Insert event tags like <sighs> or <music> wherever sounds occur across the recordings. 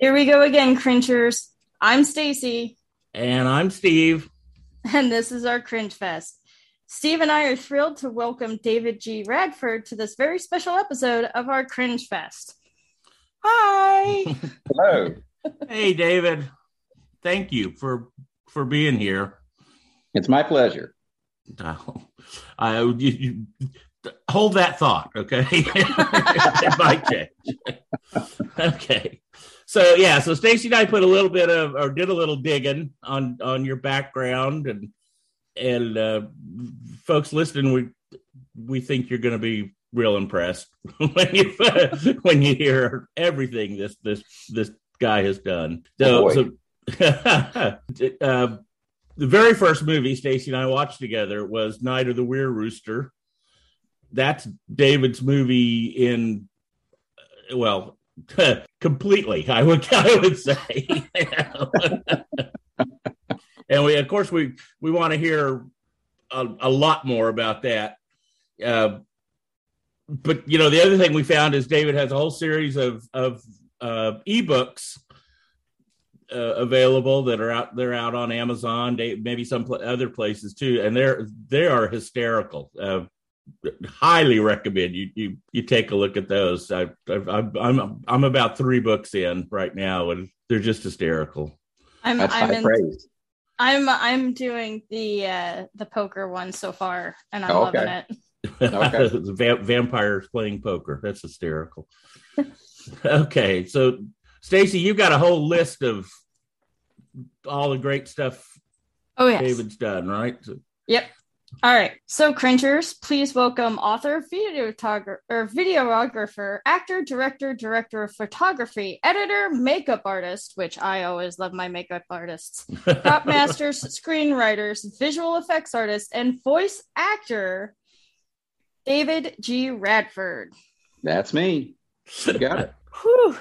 Here we go again, cringers. I'm Stacy. And I'm Steve. And this is our Cringe Fest. Steve and I are thrilled to welcome David G. Radford to this very special episode of our Cringe Fest. Hi. <laughs> Hello. hey, David. Thank you for for being here. It's my pleasure. Oh, I you, you, hold that thought, okay? <laughs> it might change. <laughs> okay. So yeah, so Stacy and I put a little bit of or did a little digging on on your background and and uh, folks listening, we we think you're going to be real impressed <laughs> when you <laughs> when you hear everything this this this guy has done. So, Oh, so <laughs> uh, the very first movie Stacy and I watched together was Night of the Were Rooster. That's David's movie in well <laughs> completely I would <laughs> I would say. <laughs> and we of course we we want to hear a, a, lot more about that. Uh, but you know the other thing we found is David has a whole series of of uh, ebooks uh, available that are out they're out on Amazon, maybe some pl- other places too, and they're they are hysterical. Uh, highly recommend you you you take a look at those. I, I, I'm I'm about three books in right now, and they're just hysterical. I'm That's I'm high in, praise. I'm I'm doing the uh the poker one so far, and I'm Oh, loving it. Okay. <laughs> Va- vampires playing poker. That's hysterical. <laughs> okay, so Stacy, you've got a whole list of all the great stuff Oh yes. David's done, right? So- Yep. All right. So, cringers, please welcome author, videographer, or videographer, actor, director, director of photography, editor, makeup artist, which I always love my makeup artists, <laughs> prop masters, screenwriters, visual effects artist, and voice actor, David G. Radford. That's me. You got it. <laughs> Whew.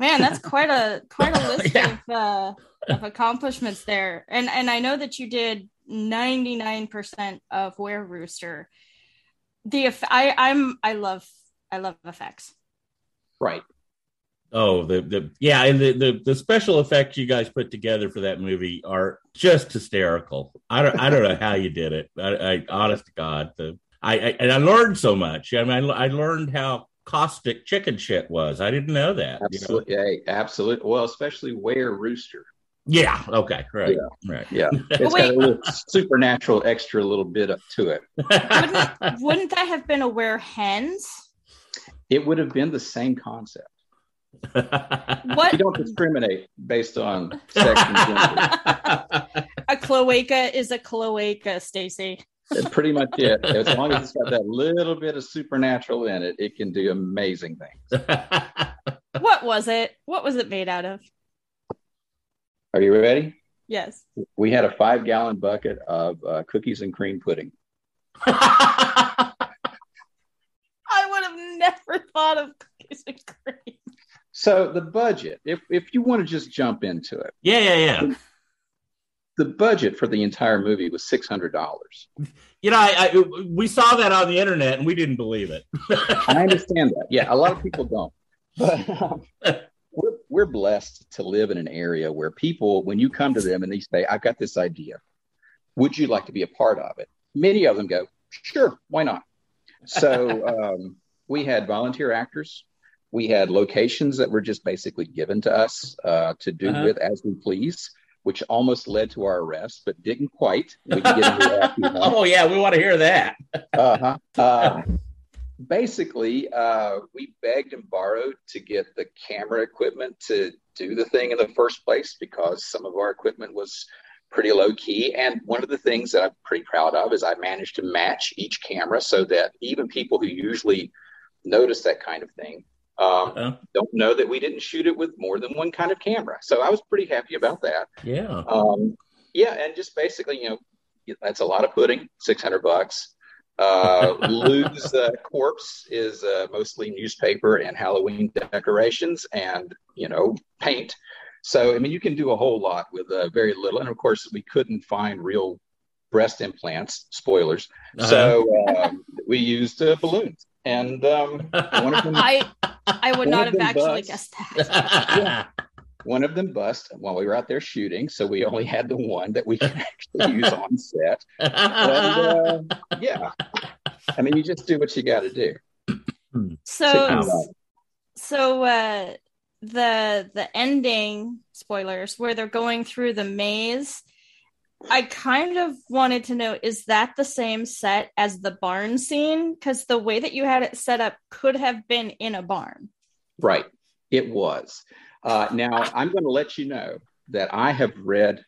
Man, that's <laughs> quite a quite a list Yeah. of uh, of accomplishments there. And and I know that you did 99% of Were Rooster. The eff- I I'm I love I love effects. Right. Oh, the the yeah, and the, the the special effects you guys put together for that movie are just hysterical. I don't I don't know how you did it. I, I honest to God, the I, I and I learned so much. I mean, I, I learned how caustic chicken shit was. I didn't know that. you know? Absolutely. Absolutely. Well, especially Were Rooster. Yeah. Okay. Right. Right. Yeah. <laughs> It's wait. got a little supernatural extra little bit up to it. Wouldn't wouldn't that have been a Where Hens? It would have been the same concept. What You don't discriminate based on sex and gender. <laughs> a cloaca is a cloaca, Stacy. It's pretty much it. As long as it's got that little bit of supernatural in it, it can do amazing things. What was it? What was it made out of? Are you ready? Yes. We had a five gallon bucket of uh, cookies and cream pudding. <laughs> I would have never thought of cookies and cream. So the budget, if if you want to just jump into it, yeah. Yeah. Yeah. the budget for the entire movie was six hundred dollars. You know, I, I we saw that on the internet and we didn't believe it. I understand that. Yeah, a lot of people don't. But um, <laughs> we're we're blessed to live in an area where people, when you come to them and they say, "I've got this idea, would you like to be a part of it?" Many of them go, "Sure, why not?" So <laughs> um, we had volunteer actors. We had locations that were just basically given to us uh, to do Uh-huh. with as we please, which almost led to our arrest, but didn't quite. We get into that. you <laughs> want. oh yeah, we want to hear that. uh-huh. Uh, basically, uh, we begged and borrowed to get the camera equipment to do the thing in the first place because some of our equipment was pretty low key. And one of the things that I'm pretty proud of is I managed to match each camera so that even people who usually notice that kind of thing um, Uh, don't know that we didn't shoot it with more than one kind of camera. So I was pretty happy about that. yeah. Um, yeah, and just basically, you know, that's a lot of pudding, six hundred bucks. Uh, Lou's uh, corpse is uh, mostly newspaper and Halloween decorations, and you know, paint. So I mean, you can do a whole lot with uh, very little. And of course, we couldn't find real breast implants. Spoilers. Uh-huh. So um, we used uh, balloons, and um, one of them <laughs> I I would not have actually bugs. guessed that. <laughs> one of them bust while we were out there shooting, so we only had the one that we can actually use <laughs> on set. And, uh, yeah, I mean, you just do what you got to do. So, so uh, the the ending spoilers where they're going through the maze. I kind of wanted to know is that the same set as the barn scene? Because the way that you had it set up could have been in a barn. Right, it was. Uh, now, I'm going to let you know that I have read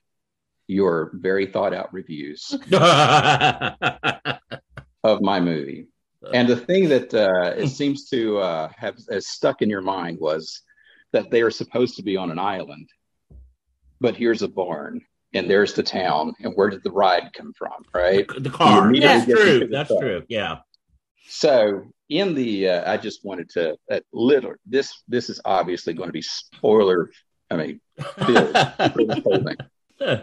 your very thought out reviews <laughs> of my movie. And the thing that uh, it seems to uh, have has stuck in your mind was that they are supposed to be on an island, but here's a barn and there's the town. And where did the ride come from? Right? The car. That's true. That's true. Yeah. So in the, uh, I just wanted to uh, little this. This is obviously going to be spoiler. I mean, filled for the whole thing. <laughs>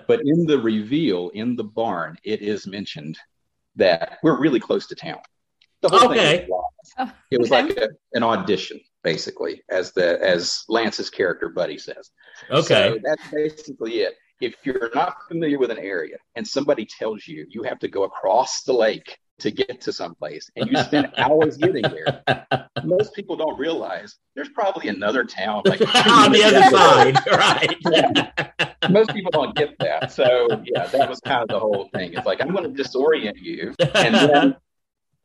But in the reveal in the barn, it is mentioned that we're really close to town. The whole okay. thing was it was okay. like a, an audition, basically, as the as Lance's character Buddy says. Okay, so that's basically it. If you're not familiar with an area and somebody tells you you have to go across the lake to get to someplace and you spend hours getting there. <laughs> Most people don't realize there's probably another town like <laughs> on the other side, right? <laughs> Most people don't get that. So yeah, that was kind of the whole thing. It's like I'm going to disorient you, and then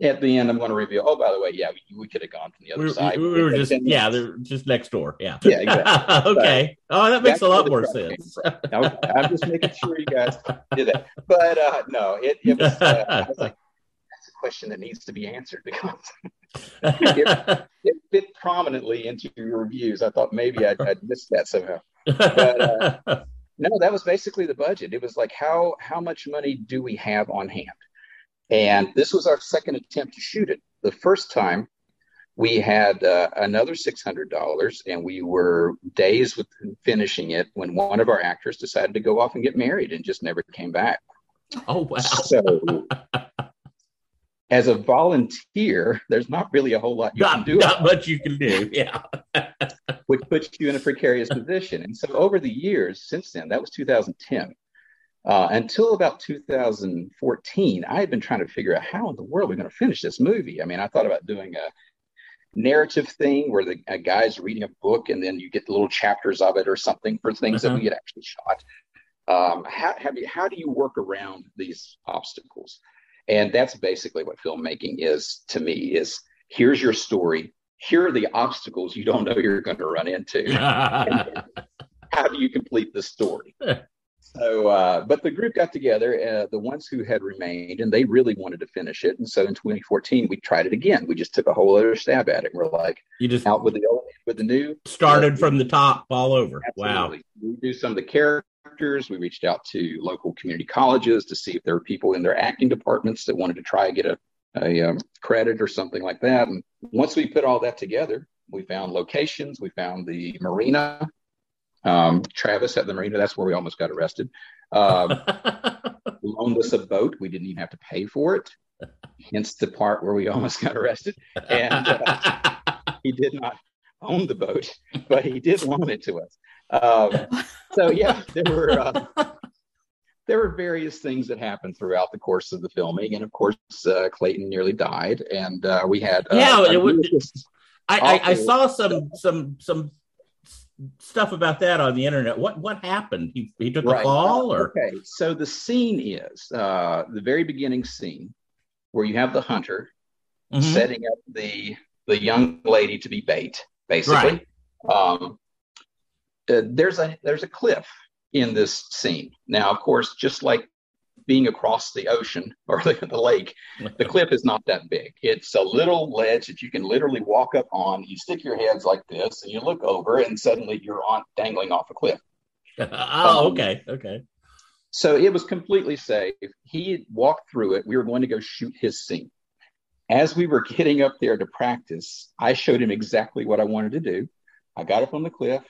at the end, I'm going to reveal. Oh, by the way, yeah, we, we could have gone from the other we, side. We, we were just yeah, they're just next door. Yeah, yeah, exactly. okay. So, oh, that makes a lot more sense. I'm just making sure you guys did that. But uh, no, it, it was. Uh, I was like, question that needs to be answered because <laughs> it, it, fit prominently into your reviews. I thought maybe I'd, I'd missed that somehow. But, uh, <laughs> no, that was basically the budget. It was like how how much money do we have on hand? And this was our second attempt to shoot it. The first time we had uh, another $600 and we were days with finishing it when one of our actors decided to go off and get married and just never came back. Oh, wow. So, as a volunteer, there's not really a whole lot you not, can do. Not much you can do, yeah. <laughs> which puts you in a precarious position. And so over the years since then, that was 2010. Uh, until about 2014, I had been trying to figure out how in the world we're going to finish this movie. I mean, I thought about doing a narrative thing where the a guy's reading a book and then you get little chapters of it or something for things uh-huh. that we had actually shot. Um, how, you, how do you work around these obstacles? And that's basically what filmmaking is to me is here's your story. Here are the obstacles you don't know you're going to run into. <laughs> <laughs> how do you complete the story? <laughs> So, uh, but the group got together, uh, the ones who had remained, and they really wanted to finish it. And so in 2014, we tried it again. We just took a whole other stab at it. We're like, you just out with the old, with the new. Started from the top all over. Absolutely. Wow. We do some of the characters. We reached out to local community colleges to see if there were people in their acting departments that wanted to try and get a, a um, credit or something like that. And once we put all that together, we found locations. We found the marina um, Travis at the marina, that's where we almost got arrested. Um, <laughs> loaned us a boat. We didn't even have to pay for it. Hence the part where we almost got arrested. And uh, he did not own the boat, but he did loan it to us. Um, so <laughs> yeah, there were uh, there were various things that happened throughout the course of the filming, and of course, uh, Clayton nearly died, and uh, we had uh, yeah. It was, I, I, I, saw some some some stuff about that on the internet. What what happened? He he took right. a fall, or okay. So the scene is uh, the very beginning scene where you have the hunter mm-hmm. setting up the the young lady to be bait, basically. Right. Um, uh, there's a there's a cliff in this scene. Now, of course, just like being across the ocean <laughs> or the, the lake, the <laughs> cliff is not that big. It's a little ledge that you can literally walk up on. You stick your heads like this and you look over, and suddenly you're on dangling off a cliff. <laughs> oh, um, okay. Okay. So it was completely safe. He walked through it. We were going to go shoot his scene. As we were getting up there to practice, I showed him exactly what I wanted to do. I got up on the cliff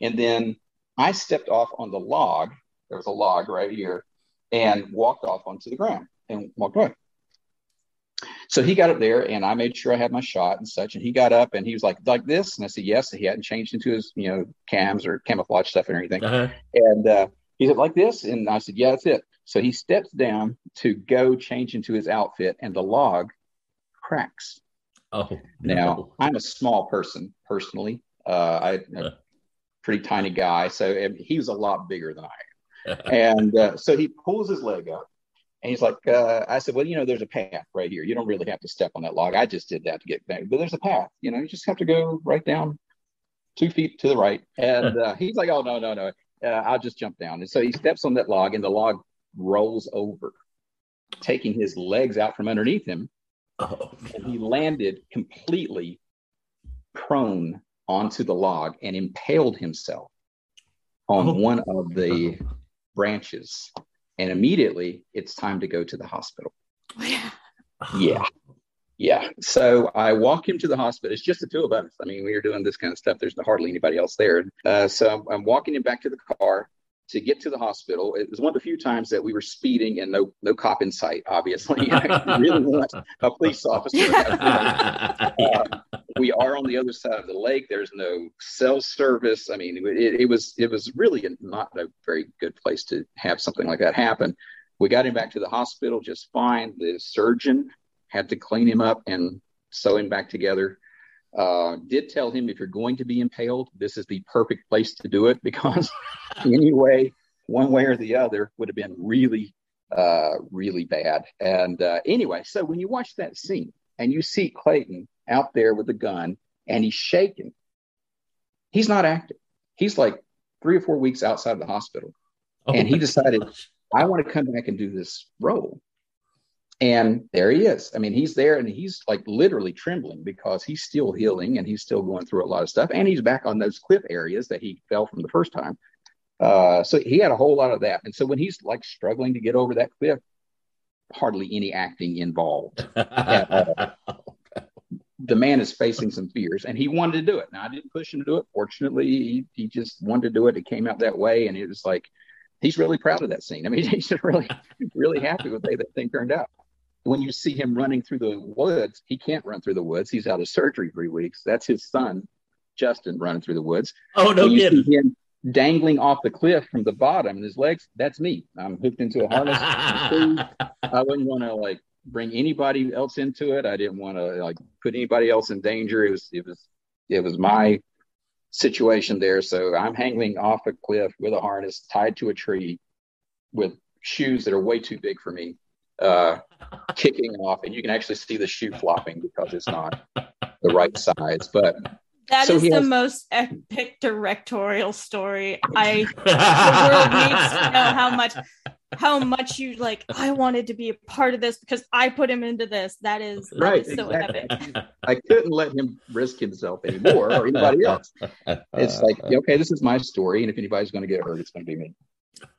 and then I stepped off on the log. There was a log right here and walked off onto the ground and walked away. so he got up there and I made sure I had my shot and such. And he got up and he was like, like this. And I said, yes. He hadn't changed into his, you know, cams or camouflage stuff and everything. Uh-huh. And uh, he said, like this. And I said, yeah, that's it. So he steps down to go change into his outfit and the log cracks. Oh, now I'm a small person personally. Uh, I, a pretty tiny guy. So he was a lot bigger than I am. <laughs> and uh, so he pulls his leg up and he's like, uh, I said, well, you know, there's a path right here. You don't really have to step on that log. I just did that to get back, but there's a path. You know, you just have to go right down two feet to the right. And uh, he's like, oh, no, no, no. Uh, I'll just jump down. And so he steps on that log and the log rolls over, taking his legs out from underneath him. Oh, and he landed completely prone onto the log and impaled himself on oh. one of the branches and immediately it's time to go to the hospital. Yeah. Yeah. Yeah. So I walk him to the hospital. It's just the two of us. I mean, we are doing this kind of stuff. There's hardly anybody else there. Uh, so I'm, I'm walking him back to the car to get to the hospital. It was one of the few times that we were speeding and no no cop in sight. Obviously, <laughs> I really want a police officer. <laughs> uh, we are on the other side of the lake. There's no cell service. I mean, it, it was it was really not a very good place to have something like that happen. We got him back to the hospital just fine. The surgeon had to clean him up and sew him back together. Uh, did tell him if you're going to be impaled, this is the perfect place to do it <laughs> because anyway, one way or the other would have been really, uh, really bad. And uh, anyway, so when you watch that scene and you see Clayton out there with the gun and he's shaking, he's not active. He's like three or four weeks outside of the hospital. Oh and he decided, gosh. I want to come back and do this role. And there he is. I mean, he's there and he's like literally trembling because he's still healing and he's still going through a lot of stuff. And he's back on those cliff areas that he fell from the first time. Uh, so he had a whole lot of that. And so when he's like struggling to get over that cliff, hardly any acting involved. <laughs> the man is facing some fears and he wanted to do it. Now I didn't push him to do it. Fortunately, he, he just wanted to do it. It came out that way. And it was like, he's really proud of that scene. I mean, <laughs> he's really, really happy with the way that thing turned out when you see him running through the woods, he can't run through the woods. He's out of surgery three weeks. That's his son, Justin, running through the woods. Oh no, you see him dangling off the cliff from the bottom, and his legs. That's me. I'm hooked into a harness. <laughs> I wouldn't want to like bring anybody else into it. I didn't want to like put anybody else in danger. It was it was it was my situation there. So I'm hanging off a cliff with a harness tied to a tree with shoes that are way too big for me uh, kicking off, and you can actually see the shoe flopping because it's not the right size. But that so is the has... most epic directorial story. I the world needs to know how much how much you like I wanted to be a part of this because I put him into this. That is right. That is so exactly. epic. I couldn't let him risk himself anymore or anybody <laughs> else. It's like, okay, this is my story, and if anybody's going to get hurt, it's going to be me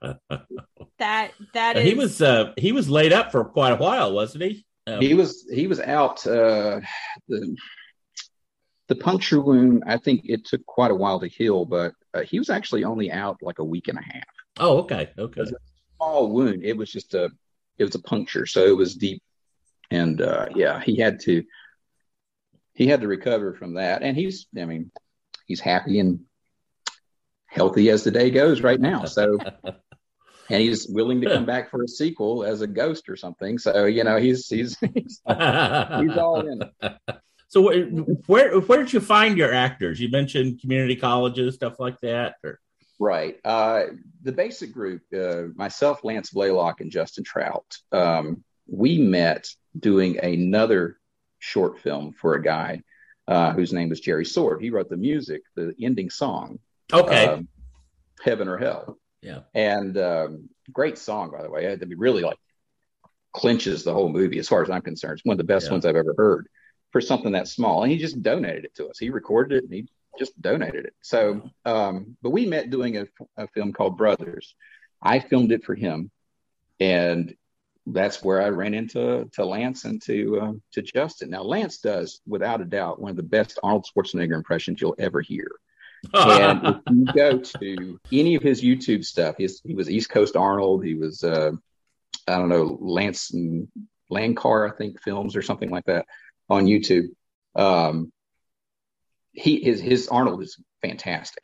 that that is... he was uh, he was laid up for quite a while, wasn't he? Um, he was he was out. Uh, the the puncture wound, I think it took quite a while to heal, but uh, he was actually only out like a week and a half. Oh, okay, okay. small wound. It was just a it was a puncture, so it was deep, and uh, yeah, he had to he had to recover from that, and he's I mean he's happy and healthy as the day goes right now. <laughs> So, and he's willing to come back for a sequel as a ghost or something. So, you know, he's he's he's, he's all in. So, where where did you find your actors? You mentioned community colleges, stuff like that, or right. Uh, the basic group, uh, myself, Lance Blaylock, and Justin Trout. Um, we met doing another short film for a guy uh, whose name was Jerry Sword. He wrote the music, the ending song Okay. Um, Heaven or Hell. Yeah. And um, great song, by the way. It really like clinches the whole movie as far as I'm concerned. It's one of the best yeah. ones I've ever heard for something that small. And he just donated it to us. He recorded it and he just donated it. So, um, but we met doing a, a film called Brothers. I filmed it for him, and that's where I ran into to Lance and to uh, to Justin. Now, Lance does, without a doubt, one of the best Arnold Schwarzenegger impressions you'll ever hear and if <laughs> you go to any of his YouTube stuff, his, he was East Coast Arnold. He was, uh, I don't know, Lance and Landcar, I think, films or something like that on YouTube. Um, he his his Arnold is fantastic.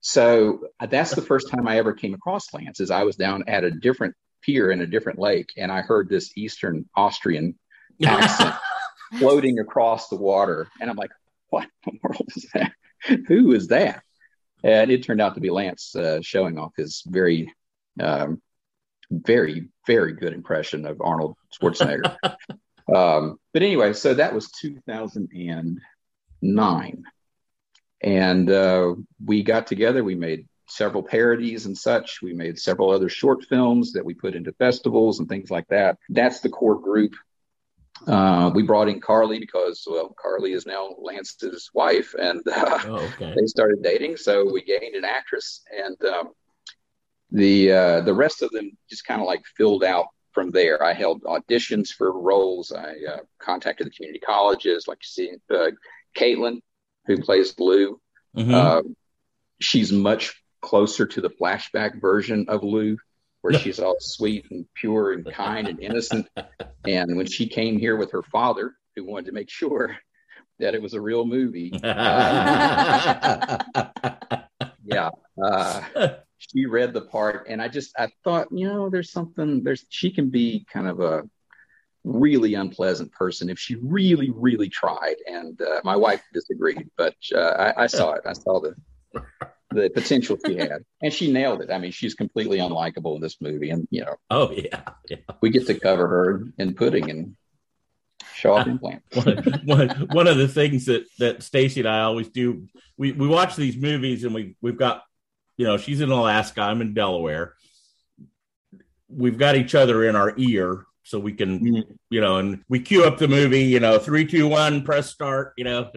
So uh, that's the first time I ever came across Lance. Is I was down at a different pier in a different lake, and I heard this Eastern Austrian accent <laughs> floating across the water, and I'm like, "What in the world is that? <laughs> Who is that?" And it turned out to be Lance uh, showing off his very, um, very, very good impression of Arnold Schwarzenegger. <laughs> um, but anyway, so that was 2009 and uh, we got together. We made several parodies and such. We made several other short films that we put into festivals and things like that. That's the core group. Uh, we brought in Carly because, well, Carly is now Lance's wife, and uh, oh, <laughs> okay. they started dating. So we gained an actress, and um, the uh, the rest of them just kind of like filled out from there. I held auditions for roles. I uh, contacted the community colleges, like you see, uh, Caitlin who plays Lou. Mm-hmm. Uh, she's much closer to the flashback version of Lou, where she's all sweet and pure and kind and innocent. And when she came here with her father, who wanted to make sure that it was a real movie, <laughs> uh, yeah, uh, she read the part, and I just I thought, you know, there's something. There's she can be kind of a really unpleasant person if she really, really tried. And uh, my wife disagreed, but uh, I, I, saw it. I saw the the potential she had, and she nailed it. I mean, she's completely unlikable in this movie, and you know, oh yeah, yeah. we get to cover her in pudding and show off implant. one, one, one of the things that that Stacy and I always do, we we watch these movies, and we we've got, you know, she's in Alaska, I'm in Delaware. We've got each other in our ear so we can, mm-hmm. you know, and we queue up the movie, you know, three, two, one, press start, you know.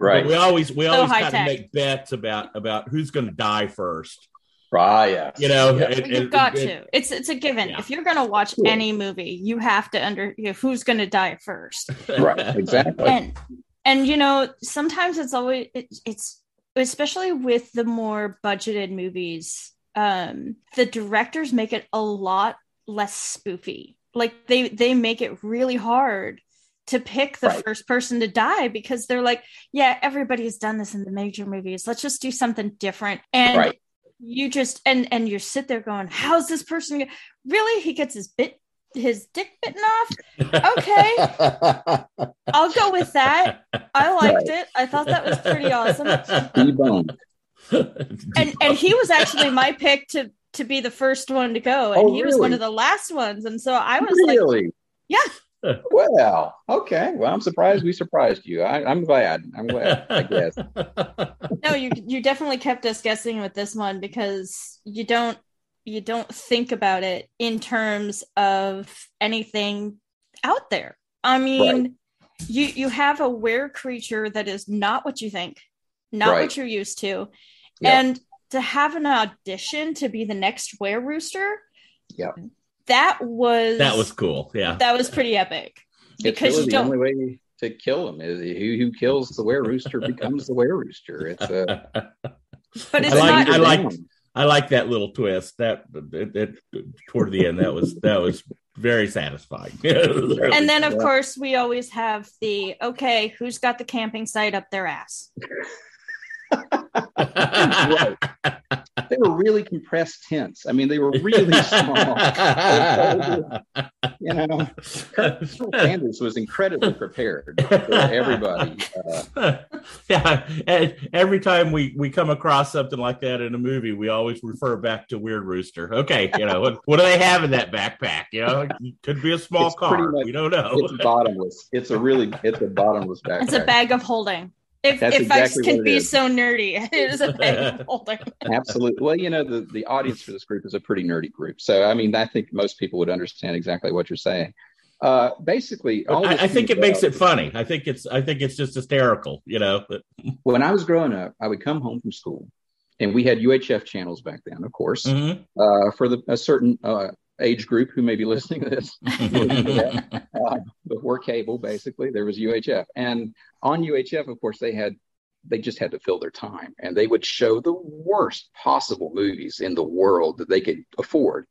Right. But we always we always so kind of make bets about about who's going to die first. Right. Yeah. You know, yeah. It, you've it, got it, to. It's it's a given. Yeah. If you're going to watch cool. any movie, you have to under you know, who's going to die first. right. Exactly. And and you know, sometimes it's always it's especially with the more budgeted movies um the directors make it a lot less spoofy like they they make it really hard to pick the right. first person to die because they're like, yeah, everybody's done this in the major movies. Let's just do something different. And right. you just and and you sit there going, how's this person? Really, he gets his bit his dick bitten off. Okay, <laughs> I'll go with that. I liked right. it. I thought that was pretty awesome. <laughs> and and he was actually my pick to to be the first one to go, and oh, he really? was one of the last ones. And so I was really? like, yeah. Well, okay. Well, I'm surprised we surprised you. I, am glad. I'm glad. I guess. <laughs> no, you you definitely kept us guessing with this one because you don't you don't think about it in terms of anything out there. I mean, right. you you have a were creature that is not what you think, not right. what you're used to, yep. and to have an audition to be the next were rooster yeah that was that was cool yeah that was pretty epic because really the only way to kill him is who, who kills the were rooster becomes the were rooster it's uh, a <laughs> but it's I like, not I like I like that little twist that, that, that toward the end that was that was very satisfying. <laughs> and then of course we always have the okay, who's got the camping site up their ass? <laughs> right. They were really compressed tents. I mean, they were really small. <laughs> you know, Sanders was incredibly prepared for everybody. Uh, yeah, every time we we come across something like that in a movie, we always refer back to Were Rooster. Okay, you know what, what do they have in that backpack? You know, it could be a small it's car. Much, we don't know. It's bottomless. It's a really it's a bottomless backpack. It's a bag of holding. If, That's if exactly I can be is. so nerdy, <laughs> it is a <laughs> bag holding. Absolutely. Well, you know, the, the audience for this group is a pretty nerdy group. So, I mean, I think most people would understand exactly what you're saying. Uh, basically, I, I, think it makes it funny. I think it's I think it's just hysterical, you know. <laughs> when I was growing up, I would come home from school, and we had UHF channels back then, of course, mm-hmm. uh, for the a certain uh, age group who may be listening to this <laughs> uh, before cable basically there was uhf and on uhf of course they had they just had to fill their time and they would show the worst possible movies in the world that they could afford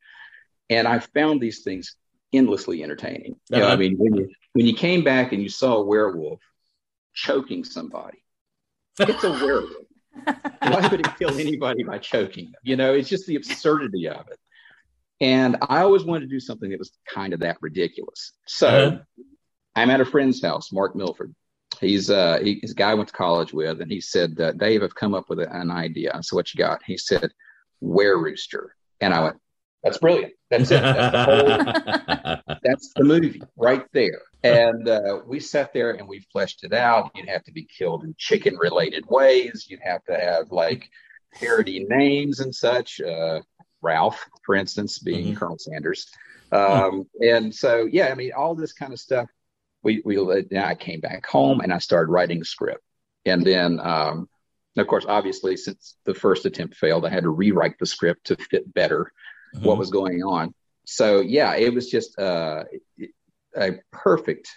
and i found these things endlessly entertaining. You know, Uh-huh. I mean, when you when you came back and you saw a werewolf choking somebody, it's a werewolf. <laughs> Why would it kill anybody by choking them? You know, it's just the absurdity of it. And I always wanted to do something that was kind of that ridiculous. So Uh-huh. I'm at a friend's house, Mark Milford. He's uh, he, his guy I went to college with, and he said, uh, "Dave, I've come up with an idea." So what you got? He said, "Were rooster," and I went, "That's brilliant. That's it. That's the whole <laughs> that's the movie right there. And uh, we sat there and we fleshed it out. You'd have to be killed in chicken related ways. You'd have to have like parody names and such. Uh, Ralph, for instance, being Mhm. Colonel Sanders. Um, and so, yeah, I mean, all this kind of stuff. We, we, now I came back home and I started writing a script. And then, um, of course, obviously, since the first attempt failed, I had to rewrite the script to fit better what was going on. So yeah, it was just uh, a perfect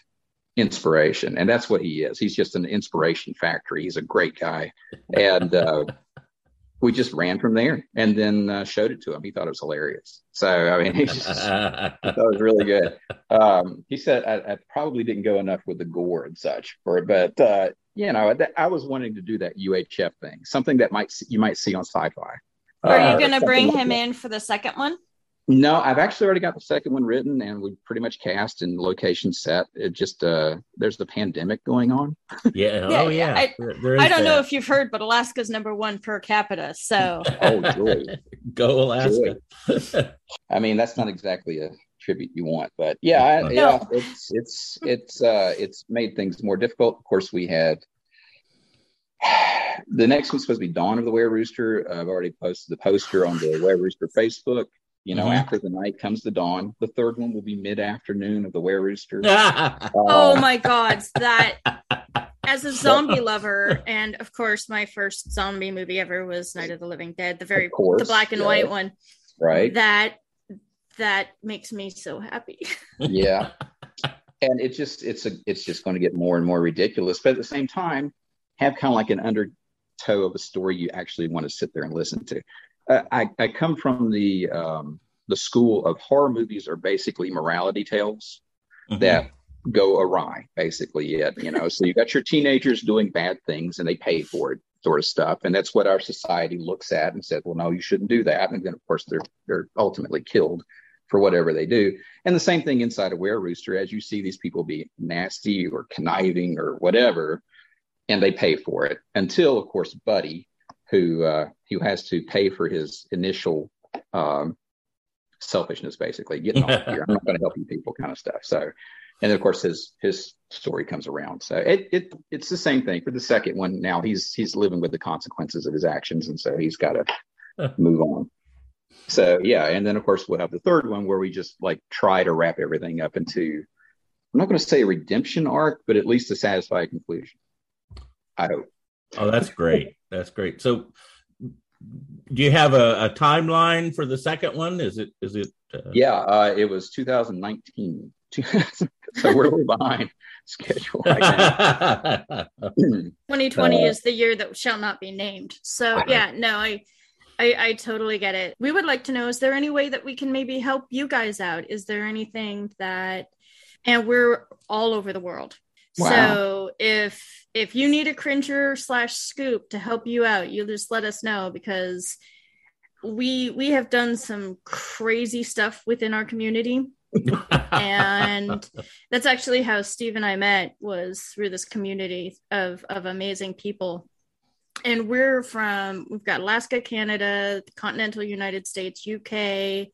inspiration, and that's what he is. He's just an inspiration factory. He's a great guy, and uh, we just ran from there, and then uh, showed it to him. He thought it was hilarious. So I mean, <laughs> he just that was really good. Um, he said I, I probably didn't go enough with the gore and such for it, but uh, you know, th- I was wanting to do that UHF thing, something that might you might see on sci-fi. Are Uh, you going to bring like him that. in for the second one? No, I've actually already got the second one written, and we pretty much cast and location set. It just uh, there's the pandemic going on. yeah. Yeah, Oh, yeah. I- There- there I don't know if you've heard, but Alaska's number one per capita. So <laughs> Oh, joy! Go Alaska. I mean, that's not exactly a tribute you want, but yeah, I, No. yeah, it's it's it's uh, it's made things more difficult. Of course, we had <sighs> the next one's supposed to be Dawn of the Were Rooster. I've already posted the poster on the Were Rooster Facebook. You know, Mhm. after the night comes the dawn. The third one will be mid afternoon of the Were Rooster. <laughs> Oh Uh, my god, that as a zombie <laughs> lover, and of course, my first zombie movie ever was Night of the Living Dead, the very Of course, the black and yeah. white one. right? That that makes me so happy. <laughs> yeah and it just it's a it's just going to get more and more ridiculous but at the same time have kind of like an undertow of a story you actually want to sit there and listen to i i come from the um the school of horror movies are basically morality tales Mhm. that go awry basically yet you know? So you got your teenagers doing bad things and they pay for it sort of stuff. And that's what our society looks at and said well no you shouldn't do that. And then of course they're they're ultimately killed for whatever they do. And the same thing inside a were rooster as you see these people be nasty or conniving or whatever and they pay for it until of course buddy who uh who has to pay for his initial um selfishness basically getting off <laughs> here. I'm not going to help you people kind of stuff. So and of course his his story comes around. So it, it it's the same thing for the second one. Now he's he's living with the consequences of his actions and so he's got to <laughs> move on. So yeah and then of course we'll have the third one where we just like try to wrap everything up into i'm not going to say a redemption arc but at least a satisfying conclusion. I hope Oh, that's great. That's great. So, do you have a, a timeline for the second one? Is it is it? Uh, yeah uh it was 2019 <laughs> so we're way behind schedule right now <laughs> 2020 Uh, is the year that shall not be named. So yeah, no, I, I I totally get it. We would like to know: is there any way that we can maybe help you guys out? Is there anything that, and we're all over the world. Wow. So if if you need a cringer slash scoop to help you out, you just let us know because we we have done some crazy stuff within our community <laughs> and that's actually how Steve and I met was through this community of of amazing people. And we're from we've got Alaska, Canada, the continental United States, UK,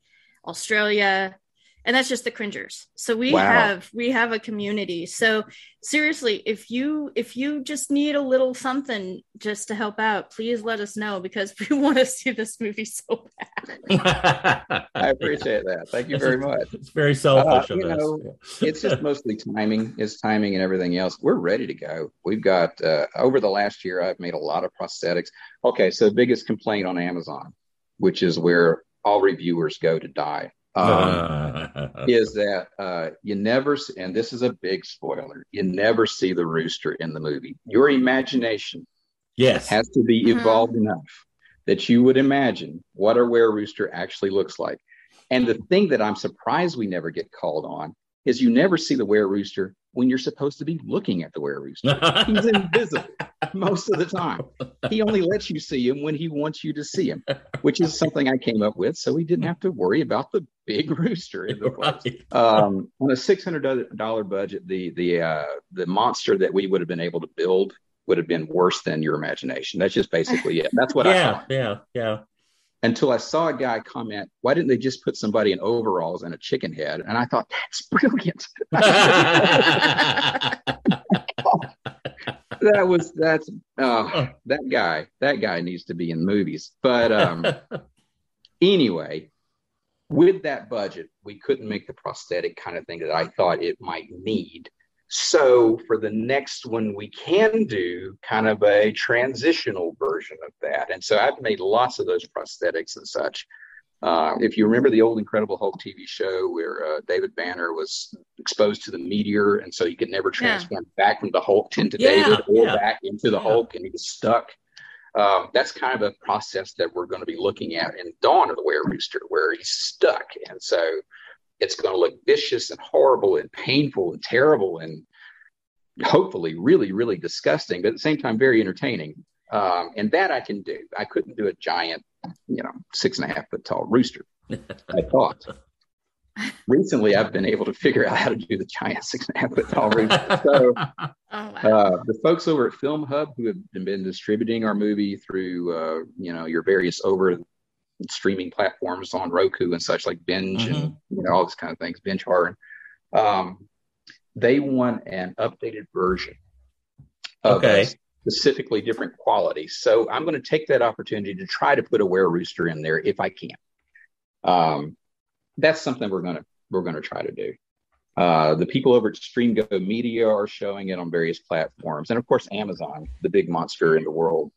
Australia, and that's just the cringers. So we Wow. have we have a community. So seriously, if you if you just need a little something just to help out, please let us know because <laughs> we want to see this movie so bad. i appreciate that thank you very much It's very selfish Uh, of you us. know, it's just mostly timing it's timing and everything else we're ready to go we've got uh, over the last year i've made a lot of prosthetics okay so biggest complaint on amazon which is where all reviewers go to die um, <laughs> is that uh, you never s- and this is a big spoiler you never see the rooster in the movie your imagination yes. has to be Mhm. evolved enough that you would imagine what a were rooster actually looks like And the thing that I'm surprised we never get called on is you never see the were rooster when you're supposed to be looking at the were rooster. <laughs> He's invisible most of the time. He only lets you see him when he wants you to see him, which is something I came up with, so we didn't have to worry about the big <laughs> rooster in the place. Um, on a six hundred dollar budget, the the uh, the monster that we would have been able to build would have been worse than your imagination. That's just basically it. That's what yeah, I thought. Yeah, yeah, Until I saw a guy comment, "Why didn't they just put somebody in overalls and a chicken head?" And I thought that's brilliant. <laughs> that was that's uh, that guy. That guy needs to be in movies. But um, <laughs> anyway, with that budget, we couldn't make the prosthetic kind of thing that I thought it might need. So for the next one, we can do kind of a transitional version of that. And so I've made lots of those prosthetics and such. Uh, if you remember the old Incredible Hulk TV show where uh, David Banner was exposed to the meteor, and so he could never transform yeah. back from the Hulk into yeah, David or yeah. back into the Hulk, and he was stuck. Um, that's kind of a process that we're going to be looking at in Dawn of the Were Rooster, where he's stuck, and so it's going to look vicious and horrible and painful and terrible and hopefully really really disgusting, but at the same time very entertaining. Um, and that I can do. I couldn't do a giant you know, six and a half foot tall rooster. I <laughs> thought. Recently, I've been able to figure out how to do the giant six and a half foot tall rooster. So, <laughs> oh, wow. uh, the folks over at Film Hub who have been distributing our movie through, uh, you know, your various over streaming platforms on Roku and such, like Binge mm-hmm. and you know all these kind of things, Binge horror. Um, they want an updated version okay specifically different quality. So I'm going to take that opportunity to try to put a were rooster in there if I can. Um, that's something we're going to we're going to try to do. Uh, the people over at Stream Go Media are showing it on various platforms, and of course, Amazon, the big monster in the world.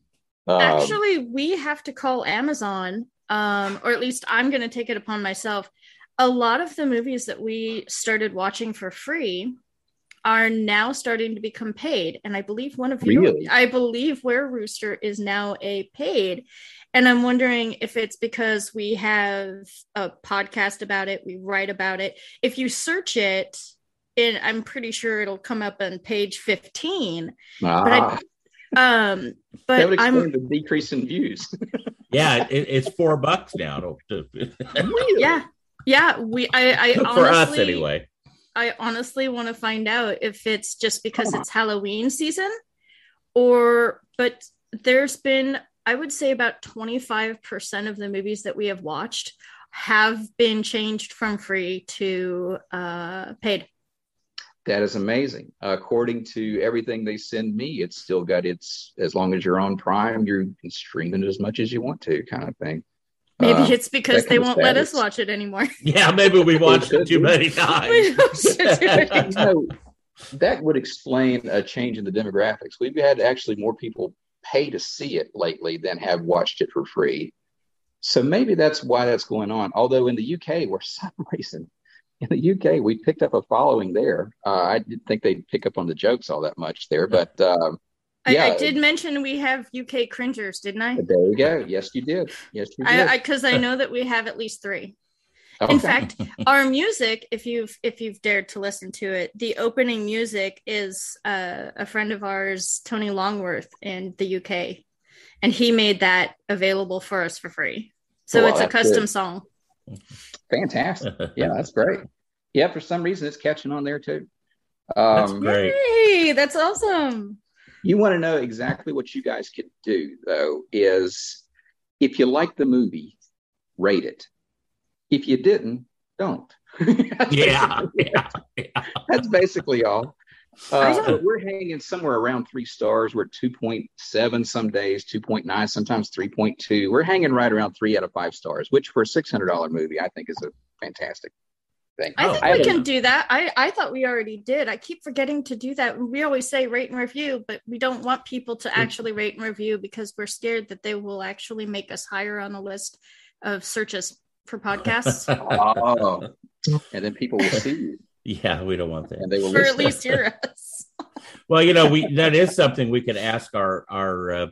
Um, Actually, we have to call Amazon, um, or at least I'm going to take it upon myself. A lot of the movies that we started watching for free are now starting to become paid. And I believe one of really? you, I believe Were Rooster is now a paid. And I'm wondering if it's because we have a podcast about it, we write about it. If you search it, and I'm pretty sure it'll come up on page 15. Ah. But I, um, but that would explain I'm, the decrease in views. <laughs> yeah, it, it's four bucks now. To, really? Yeah, yeah. We, I, I <laughs> for honestly, us anyway. I honestly want to find out if it's just because it's Halloween season or but there's been I would say about 25% of the movies that we have watched have been changed from free to uh, paid. That is amazing. according to everything they send me, it's still got its as long as you're on Prime, you can stream it as much as you want to, kind of thing. Maybe uh, it's because they won't let us watch it anymore. <laughs> Yeah, maybe <laughs> we watched it too many <laughs> times. that would explain a change in the demographics. We've had actually more people pay to see it lately than have watched it for free. So maybe that's why that's going on. Although in the UK, we're some reason in the UK we picked up a following there. Uh, I didn't think they'd pick up on the jokes all that much there, but um, yeah. I, I, did mention we have UK cringers, didn't I? There we go. Yes, you did. Yes, you did. Because I, I, I, know that we have at least three. <laughs> Okay. In fact, our music, if you've if you've dared to listen to it, the opening music is uh, a friend of ours, Tony Longworth, in the UK, and he made that available for us for free. So oh, it's a custom good. song. Fantastic. Yeah, that's great. Yeah, for some reason it's catching on there too. Um, that's great. Yay, that's awesome. You want to know exactly what you guys could do, though, is if you like the movie, rate it. If you didn't, don't. <laughs> yeah, yeah, yeah, That's basically all. Uh, we're hanging somewhere around three stars. We're 2.7 some days, 2.9, sometimes 3.2. We're hanging right around three out of five stars, which for a $600 movie, I think is a fantastic thing. I think I we can know. do that. I, I thought we already did. I keep forgetting to do that. We always say rate and review, but we don't want people to actually rate and review because we're scared that they will actually make us higher on the list of searches for podcasts. <laughs> oh, and then people will see you. Yeah, we don't want that. And they will for at least hear <laughs> us. well, you know, we that is something we could ask our our uh,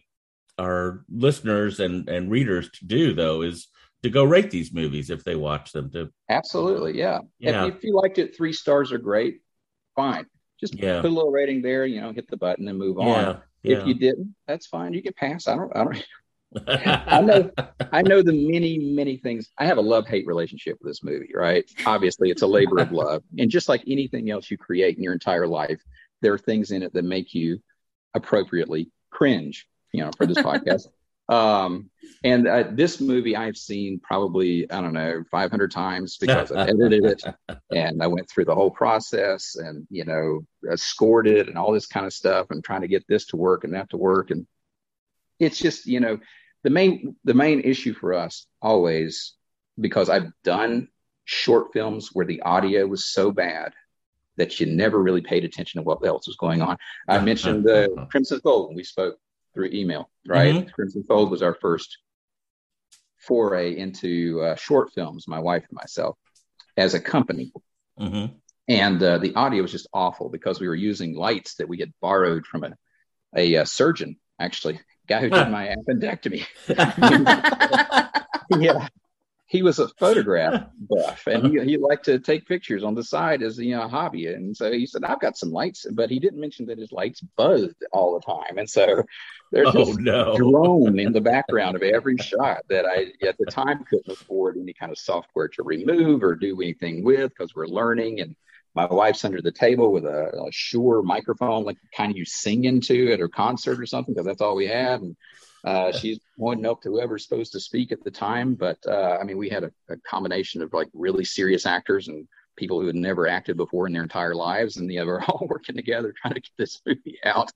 our listeners and and readers to do though is to go rate these movies if they watch them. To absolutely, yeah. yeah. If, if you liked it, three stars are great. Fine, just Yeah. put a little rating there. You know, hit the button and move on. yeah, yeah. If you didn't, that's fine. You can pass. I don't. I don't. <laughs> I know. I know the many, many things. I have a love hate relationship with this movie, right? Obviously, it's a labor of love. <laughs> And just like anything else you create in your entire life, there are things in it that make you appropriately cringe, you know, for this <laughs> podcast. Um, and uh, this movie I've seen probably, I don't know, 500 times because I edited it <laughs> and I went through the whole process and, you know, uh, scored it and all this kind of stuff and trying to get this to work and that to work. And it's just, you know, the main the main issue for us always because I've done short films where the audio was so bad that you never really paid attention to what else was going on. I mentioned the <laughs> Crimson when we spoke through email, right? Crimson Fold was our first foray into uh, short films, my wife and myself, as a company. hmm And uh, the audio was just awful because we were using lights that we had borrowed from a, a, uh surgeon, actually, guy who did my appendectomy. <laughs> <laughs> yeah. He was a photograph <laughs> buff and he, he liked to take pictures on the side as you know, a hobby. And so he said, I've got some lights, but he didn't mention that his lights buzzed all the time. And so there's Oh this no! drone in the <laughs> background of every shot that I at the time couldn't afford any kind of software to remove or do anything with because we're learning. And my wife's under the table with a, a Shure microphone, like kind of you sing into at her concert or something, because that's all we had. And uh, she's pointing up to whoever's supposed to speak at the time. But uh, I mean, we had a, a combination of like really serious actors and people who had never acted before in their entire lives, and you know, we're all working together trying to get this movie out.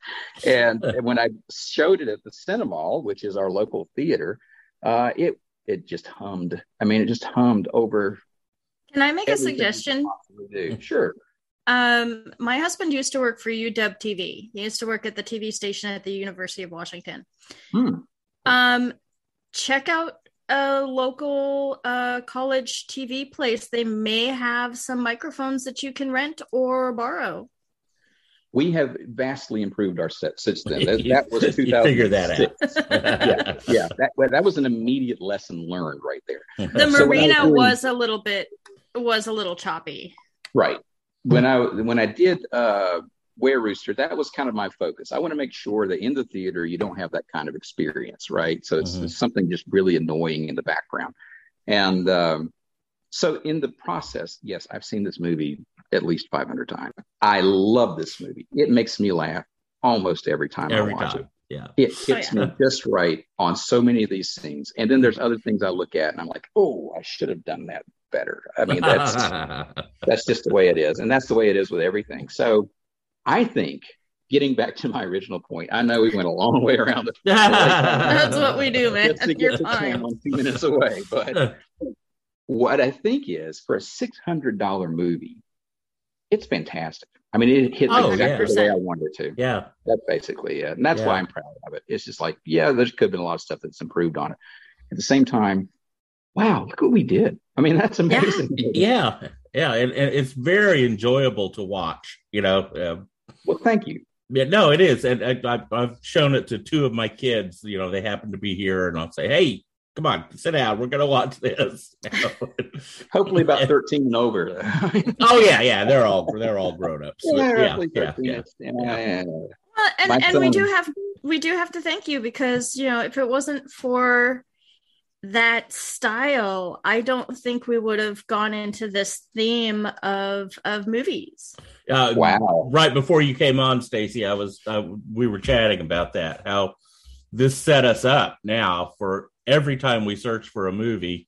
And, and <laughs> when I showed it at the Cinemall, which is our local theater, uh, it it just hummed. I mean, it just hummed over. Can I make a suggestion? Sure. Um, my husband used to work for UW TV. He used to work at the TV station at the University of Washington. Hmm. Um, check out a local uh, college TV place. They may have some microphones that you can rent or borrow. We have vastly improved our set since then. That, You- that <laughs> was you 2006. figure that out. yeah, yeah. That well, that was an immediate lesson learned right there. The So marina was doing- was a little bit was a little choppy. Right. When I when I did uh Were Rooster, that was kind of my focus. I want to make sure that in the theater you don't have that kind of experience, right? So it's, Mhm. it's something just really annoying in the background. And um, so in the process, yes, I've seen this movie at least 500 times. I love this movie. It makes me laugh almost every time Every I watch time. it. Yeah. It Oh, hits yeah. me just right on so many of these scenes. And then there's other things I look at and I'm like, oh, I should have done that better. I mean, that's that's just the way it is. And that's the way it is with everything. So I think getting back to my original point, I know we went a long way around it. <laughs> That's what we do, man. Just to You're get to fine. town two minutes away. But what I think is for a six hundred dollar movie, it's fantastic. I mean, it hits Oh, exactly yeah. the way I wanted to. yeah. That's basically it. And that's why I'm proud of it. It's just like, yeah, there could have been a lot of stuff that's improved on it. At the same time, wow, look what we did. I mean, that's amazing. <laughs> Yeah. Yeah. And, and it's very enjoyable to watch, you know. Uh, Well, thank you. yeah, no, it is. And I, I, I've shown it to two of my kids. You know, they happen to be here, and I'll say, hey, come on, sit down. We're going to watch this. <laughs> Hopefully about <laughs> 13 and over. oh, yeah. Yeah. They're all, they're all grown ups. yeah, yeah. Yeah. Yeah. Yeah, yeah. Well, and, and we do have we do have to thank you because you know if it wasn't for that style, I don't think we would have gone into this theme of of movies. Uh, Wow. right before you came on, Stacy, I was uh, we were chatting about that. How this set us up now for every time we search for a movie.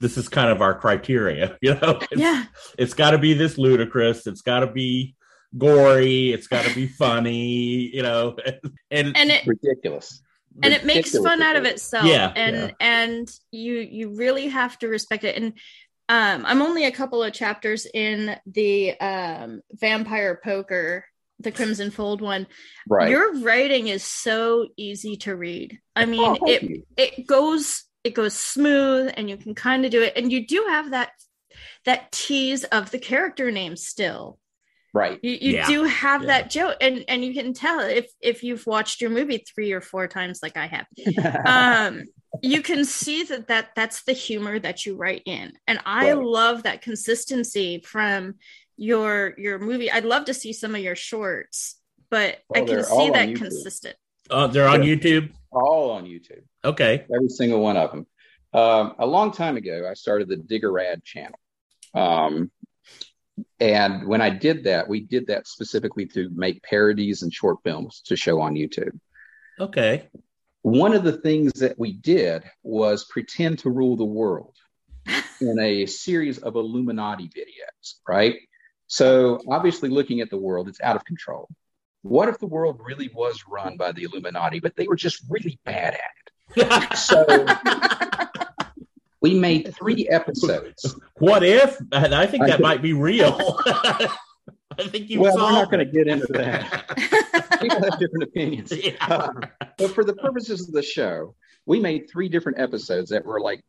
This is kind of our criteria, <laughs> you know. It's, Yeah, it's got to be this ludicrous. It's got to be gory. It's got to be funny, you know. <laughs> And, and it Ridiculous. And it makes fun out of itself. Yeah, and yeah. and you you really have to respect it. And um, I'm only a couple of chapters in the um, Vampire Poker, the Crimson Fold one. Right. Your writing is so easy to read. I mean, Oh, it you. it goes it goes smooth and you can kind of do it and you do have that that tease of the character name still Right. You, you Yeah. do have Yeah. that joke, and and you can tell if if you've watched your movie three or four times, like I have. <laughs> um you can see that that that's the humor that you write in and i Right. love that consistency from your your movie i'd love to see some of your shorts but i Oh, can see that consistent Oh, they're on YouTube. All on YouTube. Okay. every single one of them. Um, a long time ago, I started the Diggerad channel. Um, and when I did that, we did that specifically to make parodies and short films to show on YouTube. Okay. One of the things that we did was pretend to rule the world <laughs> in a series of Illuminati videos, right? So, obviously, looking at the world, it's out of control. What if the world really was run by the Illuminati, but they were just really bad at it? <laughs> So, we made three episodes. <laughs> what if? And I think I that think- might be real. <laughs> <laughs> I think you Well, we're not going to get into that. People have different opinions. Yeah. Um, but for the purposes of the show, we made three different episodes that were like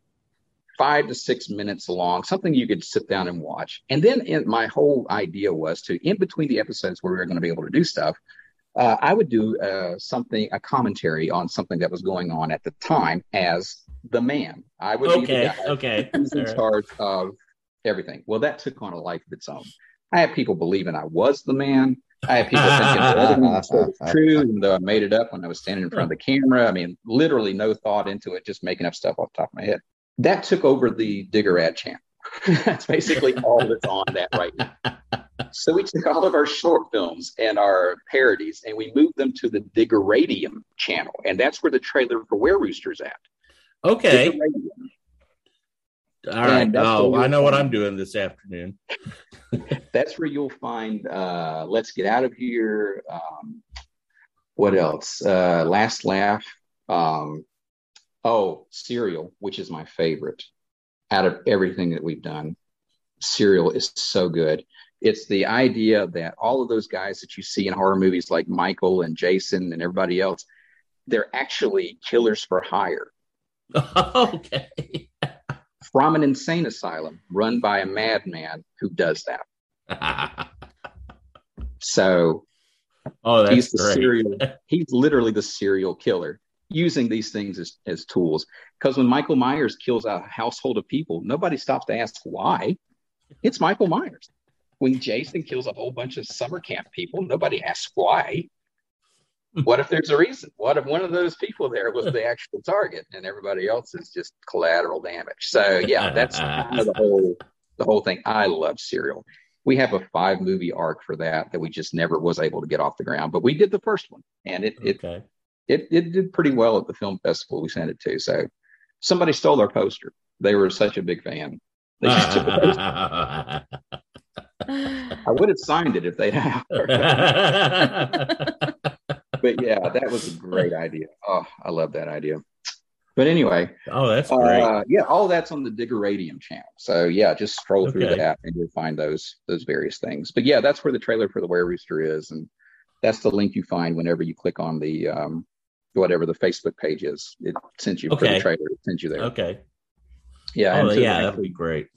five to six minutes long, something you could sit down and watch. And then in, my whole idea was to, in between the episodes where we were going to be able to do stuff, uh, I would do uh, something, a commentary on something that was going on at the time as the man. I would be the Okay. guy Okay. who's in charge of everything. Well, that took on a life of its own. I had people believing I was the man. I had people thinking <laughs> that everything I was <laughs> true, even though I made it up when I was standing in front of the camera. I mean, literally no thought into it, just making up stuff off the top of my head. That took over the Diggerad channel. <laughs> that's basically all that's on that right now. So we took all of our short films and our parodies and we moved them to the Diggeradium channel. And that's where the trailer for Were Rooster's at. Okay. All right. Oh, I know what I'm doing this afternoon. <laughs> that's where you'll find uh let's get out of here um what else uh last laugh um oh serial which is my favorite out of everything that we've done serial is so good it's the idea that all of those guys that you see in horror movies like michael and jason and everybody else they're actually killers for hire <laughs> okay. from an insane asylum run by a madman who does that. <laughs> So oh, that's he's the great. serial <laughs> he's literally the serial killer using these things as, as tools. Because when michael myers kills a household of people nobody stops to ask why. It's michael myers. When jason kills a whole bunch of summer camp people nobody asks why what if there's a reason? What if one of those people there was the actual target and everybody else is just collateral damage? So yeah that's kind of the <laughs> whole the whole thing. I love serial. We have a five movie arc for that that we just never was able to get off the ground but we did the first one and it it Okay. it, it did pretty well at the film festival we sent it to. So somebody stole our poster. They were such a big fan. They just took the poster. <laughs> i would have signed it if they had <laughs> but yeah that was a great idea oh i love that idea but anyway oh, that's great. uh, yeah, all that's on the Diggeradium channel. So yeah, just scroll through Okay. that and you'll find those those various things. But yeah, that's where the trailer for the Were Rooster is, and that's the link you find whenever you click on the um, whatever the Facebook page is. It sends you for the trailer. It sends you there. okay. Yeah, Oh, yeah, that'd be great.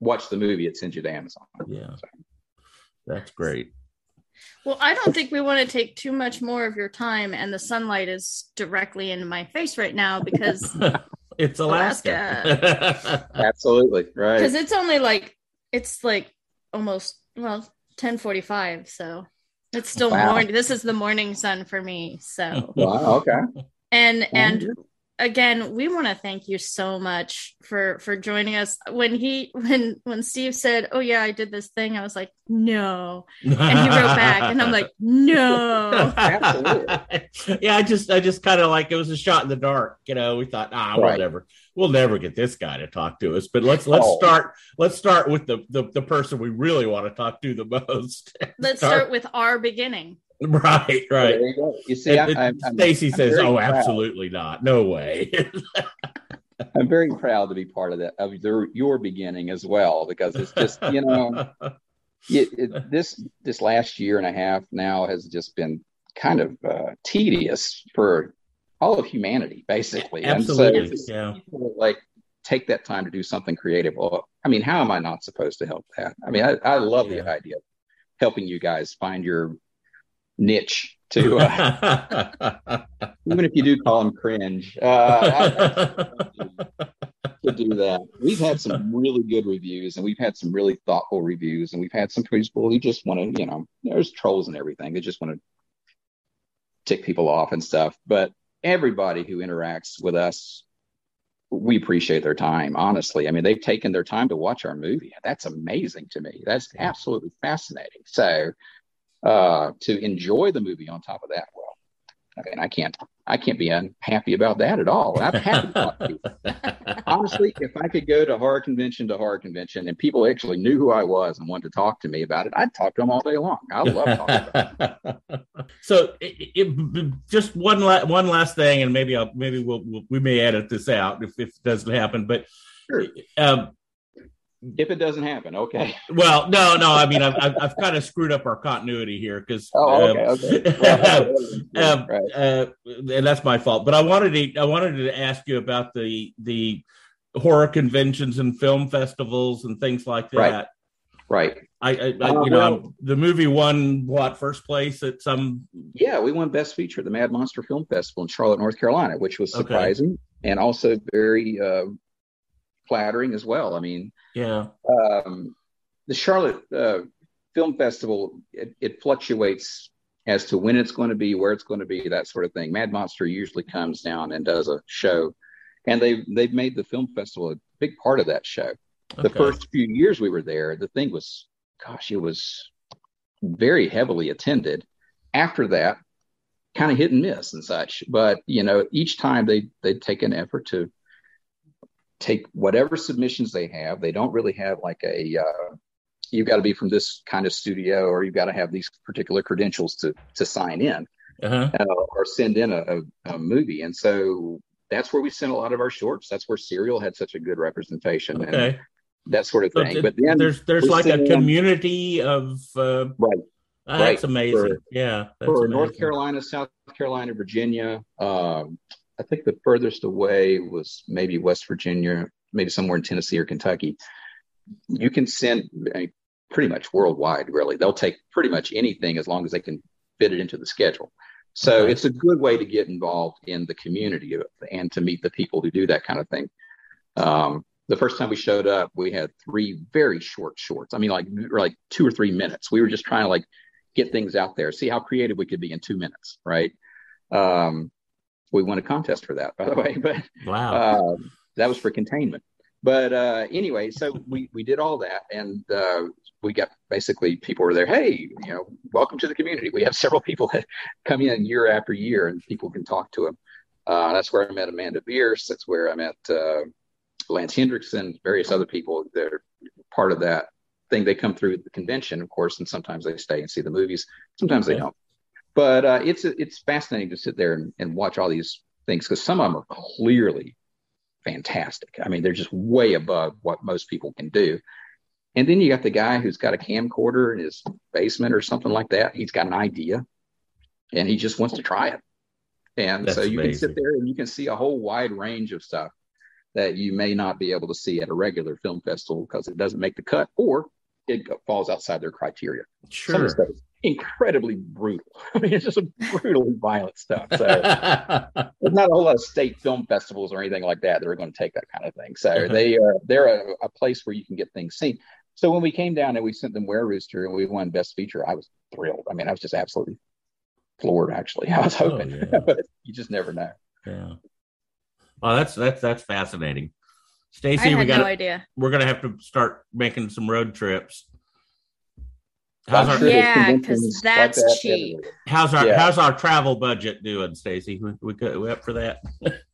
watch the movie, it sends you to Amazon. Yeah. That's great. Well i don't think we want to take too much more of your time and the sunlight is directly in my face right now because <laughs> it's Alaska. Absolutely right. because it's only like it's like almost well 1045 so it's still Wow. morning this is the morning sun for me so Wow. Okay. and and again we want to thank you so much for for joining us when he when when steve said oh yeah i did this thing i was like no and he wrote back and i'm like no Absolutely. yeah, I just, I just kind of like it was a shot in the dark. You know, we thought, ah, we'll Right. never, we'll never get this guy to talk to us. But let's let's Oh. start, let's start with the, the the person we really want to talk to the most. let's start with our beginning <laughs> right, right. There you go. You see, And- I'm, I'm, Stacy says, "Oh, proud. absolutely not. No way." <laughs> I'm very proud to be part of that of your, your beginning as well because it's just you know <laughs> it, it, this this last year and a half now has just been kind of uh, tedious for all of humanity basically absolutely. and so yeah. people, like take that time to do something creative well i mean how am i not supposed to help that i mean i, I love Yeah. the idea of helping you guys find your niche to uh, <laughs> even if you do call them cringe uh, to do that. We've had some really good reviews and we've had some really thoughtful reviews and we've had some people who just want to you know there's trolls and everything. They just want to tick people off and stuff. But everybody who interacts with us we appreciate their time honestly. I mean they've taken their time to watch our movie. That's amazing to me. That's absolutely fascinating. So uh, to enjoy the movie on top of that. Well, I mean, I can't, I can't be unhappy about that at all. I'm happy. <laughs> Honestly, if I could go to horror convention to horror convention and people actually knew who I was and wanted to talk to me about it, I'd talk to them all day long. I love talking about it. <laughs> So, it, it, just one la- one last thing, and maybe I'll maybe we'll, we'll, we may edit this out if, if it doesn't happen, but. Sure. Um, if it doesn't happen, okay. <laughs> Well, no, no. I mean, I've, I've, I've kind of screwed up our continuity here because. Oh, okay, um, okay. <laughs> Well, um, right. uh, and that's my fault. But I wanted to, I wanted to ask you about the the horror conventions and film festivals and things like that. Right. Right. I, I, I uh, you know, the movie won what first place at some. Yeah, we won Best Feature, at the Mad Monster Film Festival in Charlotte, North Carolina, which was surprising okay. and also very uh, flattering as well. I mean, yeah, um, the Charlotte uh, Film Festival it, it, fluctuates as to when it's going to be, where it's going to be, that sort of thing. Mad Monster usually comes down and does a show, and they they've made the film festival a big part of that show. Okay. The first few years we were there, the thing was, gosh, it was very heavily attended. After that, kind of hit and miss and such. But you know, each time they they take an effort to take whatever submissions they have. They don't really have like a uh, you've got to be from this kind of studio or you've got to have these particular credentials to to sign in uh-huh. uh, or send in a, a, a, movie. And so that's where we sent a lot of our shorts. That's where Serial had such a good representation. Okay. And, that sort of thing. But then there's there's like a community in, of uh, right. Uh, that's amazing. For, yeah, that's for amazing. North Carolina, South Carolina, Virginia, um, I think the furthest away was maybe West Virginia, maybe somewhere in Tennessee or Kentucky. You can send I mean, pretty much worldwide, really. They'll take pretty much anything as long as they can fit it into the schedule. So okay. it's a good way to get involved in the community and to meet the people who do that kind of thing. Um, the first time we showed up, we had three very short shorts. I mean, like like two or three minutes. We were just trying to like get things out there, see how creative we could be in two minutes, right? Um, we won a contest for that, by the way. <laughs> But wow, uh, that was for containment. But uh, anyway, so we we did all that, and uh, we got basically people were there. Hey, you know, welcome to the community. We have several people <laughs> that come in year after year, and people can talk to them. Uh, that's where I met Amanda Bearse. That's where I met uh, Lance Henriksen, various other people that are part of that thing. They come through the convention, of course, and sometimes they stay and see the movies. Sometimes okay. they don't. But uh, it's it's fascinating to sit there and, and watch all these things because some of them are clearly fantastic. I mean, they're just way above what most people can do. And then you got the guy who's got a camcorder in his basement or something like that. He's got an idea and he just wants to try it. And That's so you amazing. can sit there and you can see a whole wide range of stuff that you may not be able to see at a regular film festival because it doesn't make the cut or it falls outside their criteria. Sure incredibly brutal. <laughs> I mean, it's just brutally violent stuff. So <laughs> there's not a whole lot of state film festivals or anything like that that are going to take that kind of thing. So uh-huh. they are they're a, a, place where you can get things seen. So when we came down and we sent them Were Rooster and we won Best Feature, I was thrilled. I mean, I was just absolutely floored. Actually, <laughs> I was oh, hoping, oh, yeah. but you just never know. Yeah. Well, that's that's that's fascinating. Stacy, we got no idea. We're gonna have to start making some road trips How's our, yeah, because that's like that cheap. How's our yeah. How's our travel budget doing, Stacy? We, we we up for that?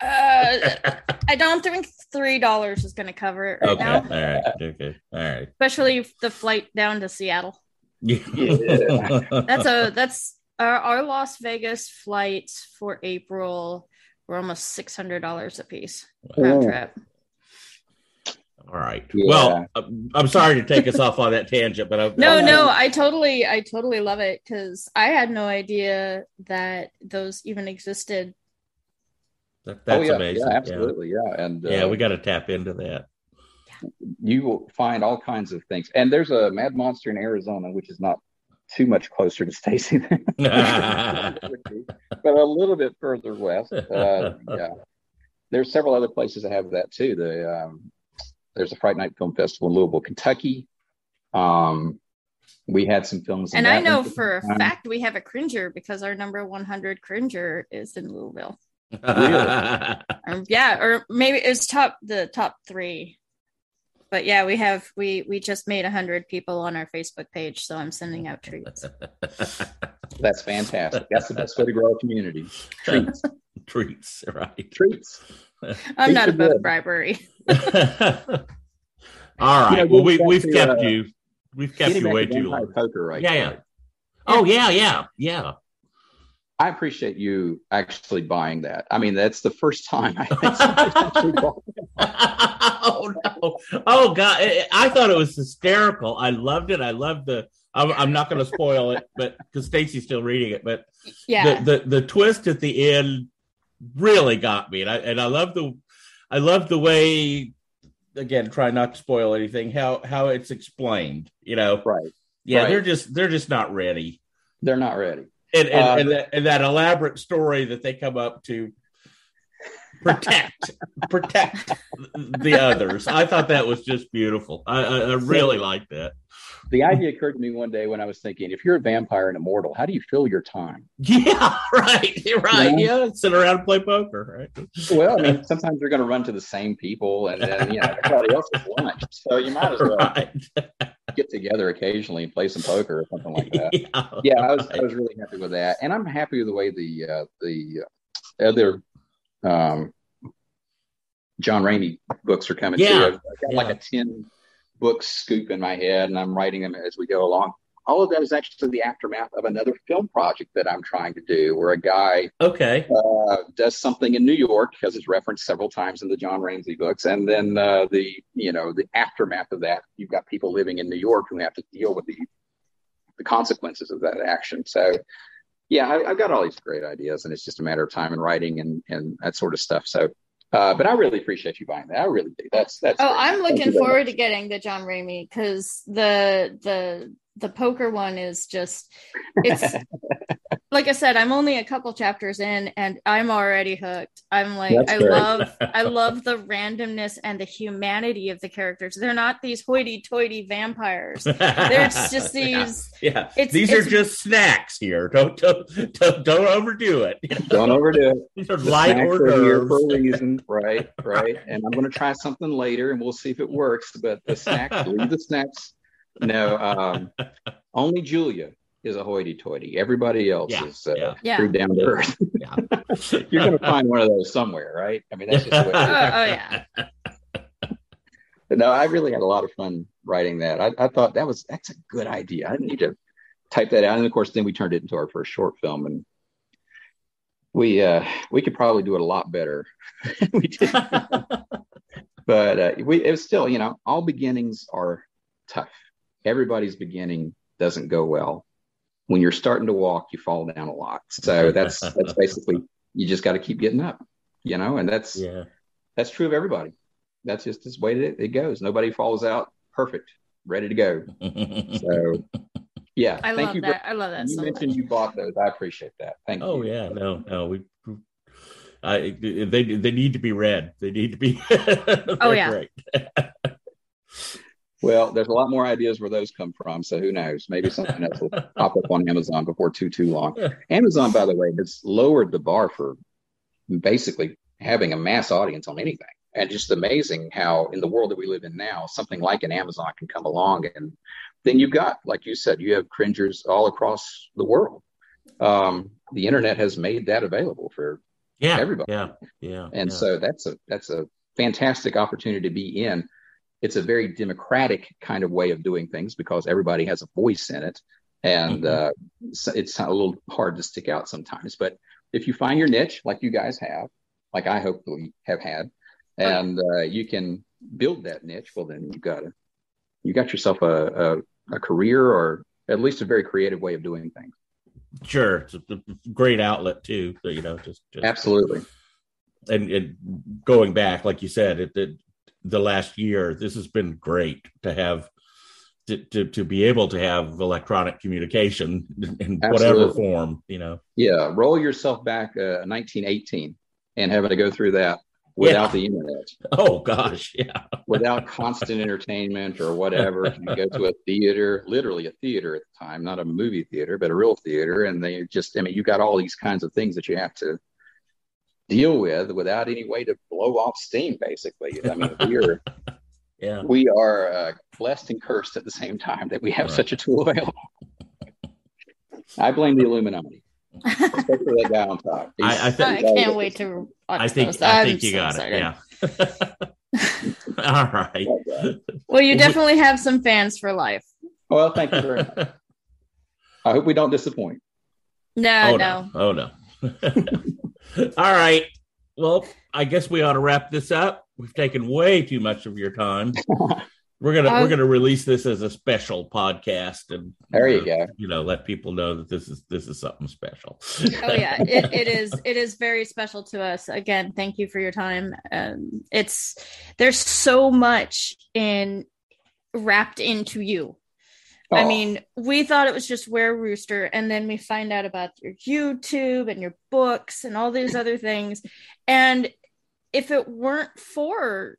uh, I don't think three dollars is going to cover it right okay. now. All right. Okay. All right. Especially the flight down to Seattle. Yeah. that's a that's our, our Las Vegas flights for April were almost six hundred dollars a piece round trip. All right. Yeah. Well, uh, I'm sorry to take us off on that tangent, but I, no, I, no, I totally, I totally love it because I had no idea that those even existed. That, that's oh, yeah, amazing. Yeah, absolutely. Yeah, yeah. and yeah, uh, we got to tap into that. You will find all kinds of things, and there's a Mad Monster in Arizona, which is not too much closer to Stacy, <laughs> <laughs> but a little bit further west. Uh, yeah, there's several other places that have that too. The um, there's a Fright Night Film Festival in Louisville, Kentucky. Um, we had some films, and I know for a fact we have a cringer because our number 100 cringer is in Louisville. really? um, yeah, or maybe it's top the top three. But yeah, we have we we just made hundred people on our Facebook page, so I'm sending out treats. <laughs> That's fantastic. That's the best way to grow a community. Treats, treats, <laughs> right? Treats. I'm treats not above good. bribery. <laughs> All right. You know, well, we we've to, kept uh, you we've kept you way too long. Poker, right? Yeah, yeah. Oh yeah, yeah, yeah. I appreciate you actually buying that. I mean, that's the first time I actually bought <laughs> oh no! Oh god! I thought it was hysterical. I loved it. I loved the. I'm, I'm not going to spoil it, but because Stacy's still reading it, but yeah, the, the, the twist at the end really got me, and I and I love the, I love the way. Again, try not to spoil anything. How how it's explained, you know? Right. Yeah, right. they're just they're just not ready. They're not ready and and, um, and, that, and, that, elaborate story that they come up to protect <laughs> protect the others. I thought that was just beautiful. I, I, I really like that. The idea occurred to me one day when I was thinking, if you're a vampire and immortal, how do you fill your time? Yeah, <laughs> right, <laughs> right. Yeah, sit around and play poker, right? Well, I mean, sometimes you're going to run to the same people, and then you know everybody else is lunch, so you might as well right. get together occasionally and play some poker or something like that. Yeah, yeah I was right. I was really happy with that, and I'm happy with the way the uh, the other um, John Ramey books are coming yeah. too. I've, got yeah. like a ten book scoop in my head, and I'm writing them as we go along. All of that is actually the aftermath of another film project that I'm trying to do, where a guy okay uh, does something in New York, because it's referenced several times in the John Ramsey books, and then uh, the you know the aftermath of that, you've got people living in New York who have to deal with the the consequences of that action. So yeah, I, have got all these great ideas, and it's just a matter of time and writing and and that sort of stuff. So, uh, but I really appreciate you buying that. I really do. That's that's. Oh, great. I'm looking forward to getting the John Ramey because the the the poker one is just it's <laughs> like I said, I'm only a couple chapters in and I'm already hooked. I'm like That's I great. love I <laughs> love the randomness and the humanity of the characters. They're not these hoity-toity vampires. They're just <laughs> these Yeah. yeah. these it's, are just snacks here. Don't don't don't, don't overdo it. <laughs> Don't overdo it. These are the light order for a reason, right? Right. And I'm going to try something later and we'll see if it works, but the snacks, leave the snacks no, um, only Julia is a hoity-toity. Everybody else yeah, is uh, yeah. pretty down to earth. Yeah. <laughs> You're going to find one of those somewhere, right? I mean, that's just the <laughs> way. oh, oh, yeah. But no, I really had a lot of fun writing that. I, I, thought that was that's a good idea. I need to type that out, and of course, then we turned it into our first short film, and we uh, we could probably do it a lot better. we did, <laughs> but uh, we it was still, you know, all beginnings are tough everybody's beginning doesn't go well. When you're starting to walk, you fall down a lot. So that's <laughs> that's basically you just got to keep getting up, you know, and that's yeah. that's true of everybody. That's just this way it, it goes. Nobody falls out perfect, ready to go. so yeah, I thank love you. that. I love that. You so mentioned much. you bought those. I appreciate that. Thank oh, you. Oh yeah, no, no, we. I, they they need to be read. They need to be. <laughs> oh yeah. <laughs> Well, there's a lot more ideas where those come from. So who knows? Maybe something else will <laughs> pop up on Amazon before too too long. Amazon, by the way, has lowered the bar for basically having a mass audience on anything. And just amazing how in the world that we live in now, something like an Amazon can come along and then you've got, like you said, you have cringers all across the world. Um, the internet has made that available for yeah, everybody. Yeah, yeah. And yeah. so that's a that's a fantastic opportunity to be in it's a very democratic kind of way of doing things because everybody has a voice in it. And mm-hmm. uh, it's a little hard to stick out sometimes. But if you find your niche like you guys have like i hopefully have had and uh, you can build that niche well then you've got a you got yourself a, a, a career or at least a very creative way of doing things. Sure. It's a great outlet too so, you know just, just absolutely. And, and, going back like you said it, it the last year, this has been great to have to, to, to be able to have electronic communication <laughs> in Absolutely. whatever form, you know. Yeah, roll yourself back uh, 1918 and having to go through that without Yeah. the internet, <laughs> Oh gosh, yeah. <laughs> without constant entertainment or whatever. You go to a theater, literally a theater at the time, not a movie theater, but a real theater, and they just, I mean, you got all these kinds of things that you have to deal with without any way to blow off steam. Basically, I mean, we're <laughs> Yeah. we are uh, blessed and cursed at the same time that we have Right. such a tool available. I blame the Illuminati, especially that guy on top. I, I I can't wait to. I think I think you got it. Yeah. <laughs> All right. Well, you definitely have some fans for life. Well, thank you very much. <laughs> I hope we don't disappoint. No, oh no. no. Oh no. <laughs> All right. Well, I guess we ought to wrap this up. We've taken way too much of your time. <laughs> We're gonna Uh, we're gonna release this as a special podcast, and There you uh, go. You know, let people know that this is this is something special. Oh yeah, <laughs> it, it is. It is very special to us. Again, thank you for your time. Um, it's there's so much in wrapped into you. I mean, we thought it was just Were Rooster, and then we find out about your YouTube and your books and all these other things. And if it weren't for,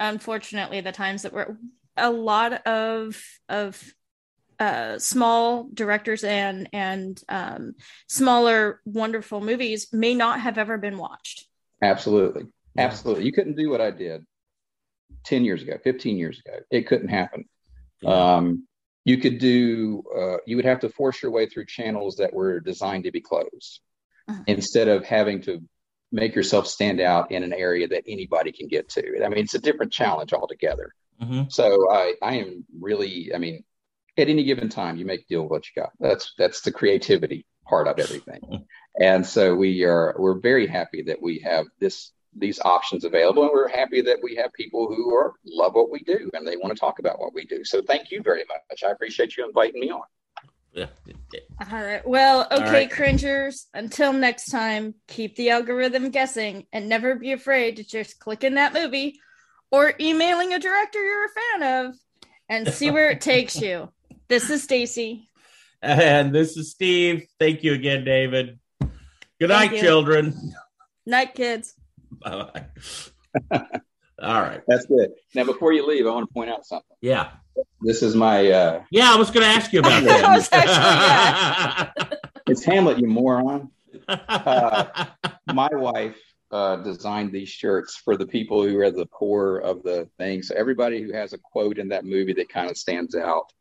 unfortunately, the times that were a lot of of uh, small directors and and um, smaller wonderful movies may not have ever been watched. Absolutely. Absolutely. You couldn't do what I did 10 years ago, 15 years ago. It couldn't happen. Yeah. Um, you could do, uh, you would have to force your way through channels that were designed to be closed Mhm. instead of having to make yourself stand out in an area that anybody can get to. I mean, it's a different challenge altogether. Mhm. So I, I am really, I mean, at any given time, you make deal with what you got. That's that's the creativity part of everything. <laughs> And so we are we're very happy that we have this these options available, and we're happy that we have people who are love what we do and they want to talk about what we do. So thank you very much. I appreciate you inviting me on. Yeah. All right. Well, okay, right. cringers. Until next time, keep the algorithm guessing and never be afraid to just click in that movie or emailing a director you're a fan of and see where it takes you. <laughs> This is Stacy. And this is Steve. Thank you again, David. Good Thank night, you. children. Night, kids. Bye. <laughs> All right. That's good. Now before you leave, I want to point out something. Yeah. This is my uh Yeah, I was going to ask you about <laughs> That was that. <laughs> it's Hamlet, you moron. Uh, my wife uh, designed these shirts for the people who are the core of the thing. So everybody who has a quote in that movie that kind of stands out,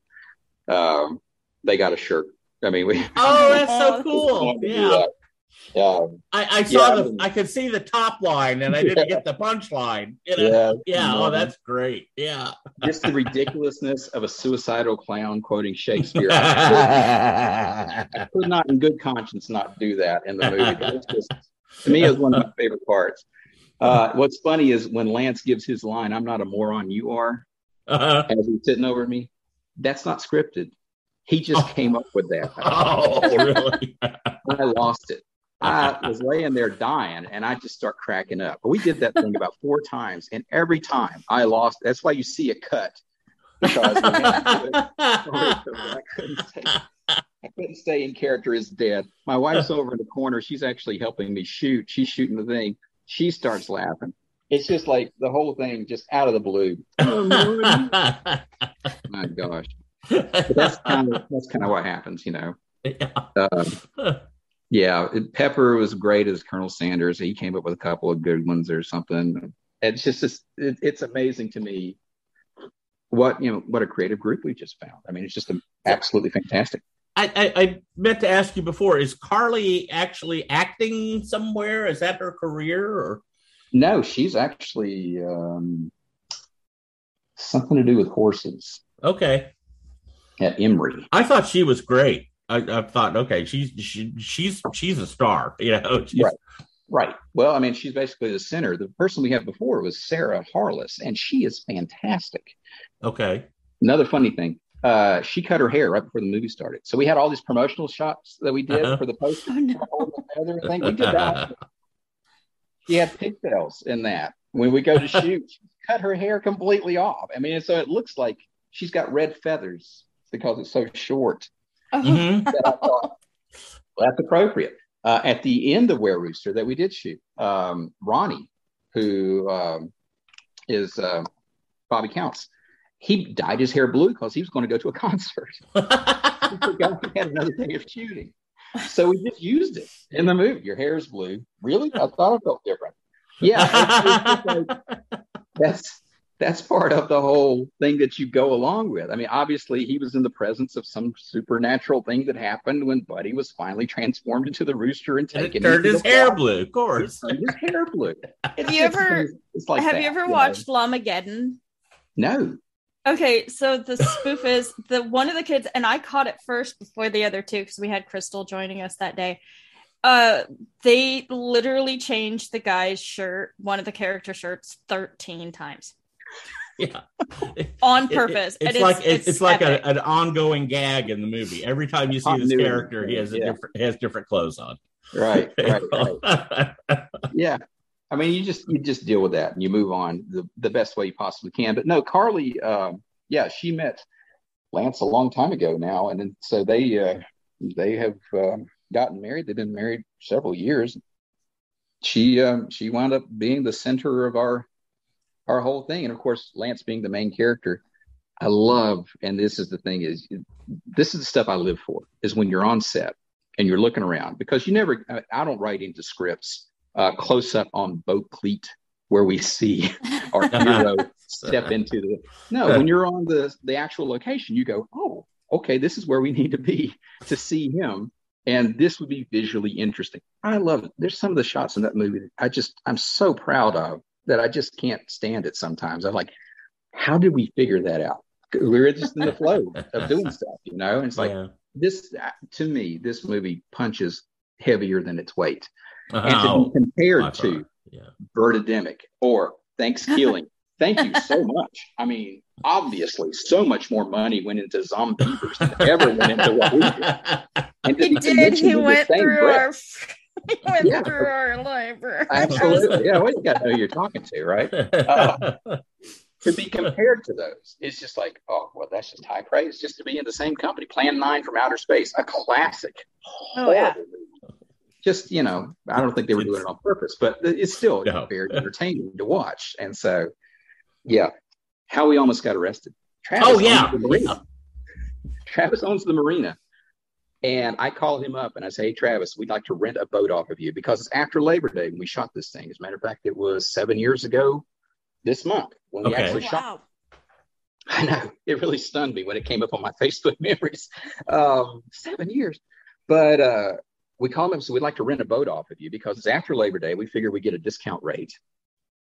um, they got a shirt. I mean, we. oh, that's so cool. Yeah. Yeah. I, I saw Yeah. the I could see the top line and I didn't get the <laughs> punchline. You know? Yeah. Yeah. Oh, that's great. Yeah. Just the ridiculousness of a suicidal clown quoting Shakespeare. <laughs> I could not, in good conscience, not do that in the movie. But it's just, to me, it was one of my favorite parts. Uh, what's funny is when Lance gives his line, "I'm not a moron, you are," Uh-huh. as he's sitting over me. That's not scripted. He just Oh. came up with that. <laughs> Oh, really? I lost it. I <laughs> was laying there dying, and I just start cracking up. But we did that thing about four times, and every time I lost. That's why you see a cut because I couldn't stay. <laughs> I couldn't stay in character as dead. My wife's over in the corner. She's actually helping me shoot. She's shooting the thing. She starts laughing. It's just like the whole thing just out of the blue. <laughs> My gosh. But that's kind of that's kind of what happens, you know. Um, yeah, Pepper was great as Colonel Sanders. He came up with a couple of good ones or something. It's just, just it, it's amazing to me what you know what a creative group we just found. I mean, it's just absolutely fantastic. I, I, I meant to ask you before: Is Carly actually acting somewhere? Is that her career? Or No, she's actually um, something to do with horses okay, at Emory. I thought she was great. I, I thought, okay, she's she, she's she's a star. <laughs> You know, Right. Right. Well, I mean, she's basically the center. The person we had before was Sarah Harless, and she is fantastic. Okay. Another funny thing, uh, she cut her hair right before the movie started. So we had all these promotional shots that we did Uh-huh. for the <laughs> poster. Oh, no. Other thing we did that. <laughs> She had pigtails in that. When we go to shoot, she cut her hair completely off. I mean, so it looks like she's got red feathers because it's so short. Mhm. <laughs> That I thought, well, that's appropriate. Uh, at the end of Were Rooster that we did shoot, um, Ronnie, who um, is uh, Bobby Counts, he dyed his hair blue because he was going to go to a <laughs> concert. <laughs> he forgot he had another day of shooting. So we just used it in the movie. Your hair is blue. Really? I thought it felt different. Yeah, it's- it's like- that's that's part of the whole thing that you go along with. I mean, obviously, he was in the presence of some supernatural thing that happened when Buddy was finally transformed into the rooster and And taken it turned his hair flock. blue, of course. His <laughs> hair blue. Have you ever It's like have that, you ever know? watched Llamageddon? No. Okay, so the spoof is the one of the kids, and I caught it first before the other two because we had Crystal joining us that day. Uh, they literally changed the guy's shirt, one of the character shirts, thirteen times <laughs> Yeah. on It- it- purpose. it's and like it's, it's like a, epic. an ongoing gag in the movie. Every time you see this Continuity. character, he has a Yeah. different he has different clothes on. Right, <laughs> right, right. <laughs> yeah i mean you just you just deal with that and you move on the, the best way you possibly can but no carly um yeah she met lance a long time ago now and then so they uh they have um, gotten married they've been married several years she um she wound up being the center of our our whole thing. And of course lance being the main character i love and this is the thing is this is the stuff i live for is when you're on set and you're looking around because you never I- i don't write into scripts uh, close up on boat cleat where we see <laughs> our hero step <laughs> into the no when you're on the the actual location you go oh okay this is where we need to be to see him. And this would be visually interesting. I love it. There's some of the shots in that movie that i just i'm so proud of that i just can't stand it sometimes i'm like how did we figure that out we were just in the flow of <laughs> doing stuff you know and it's like Yeah. this to me this movie punches heavier than its weight and to Oh, be compared to far. Yeah. Birdemic or Thanksgiving. <laughs> Thank you so much. I mean, obviously, so much more money went into Zombeavers than ever went into what we did. <laughs> And to he did. mentioned He went through breath, our. He <laughs> went Yeah. through our library. Absolutely. Yeah, well, you got to know who you're talking to, right? <laughs> To be compared to those, it's just like, oh, well, that's just high praise just to be in the same company. Plan 9 from Outer Space, a classic. Oh, yeah. Just, you know, I don't think they were doing it on purpose, but it's still No. very entertaining to watch. And so, yeah, how we almost got arrested. Travis oh yeah. the marina. Travis owns the marina. And I called him up and I say, hey, Travis, we'd like to rent a boat off of you because it's after Labor Day when we shot this thing. As a matter of fact, it was seven years ago this month when we Okay. actually shot. wow. I know <laughs> it really stunned me when it came up on my <laughs> Facebook memories. Um, seven years, but uh, we called them so we'd like to rent a boat off of you because it's after Labor Day. We figure we get a discount rate.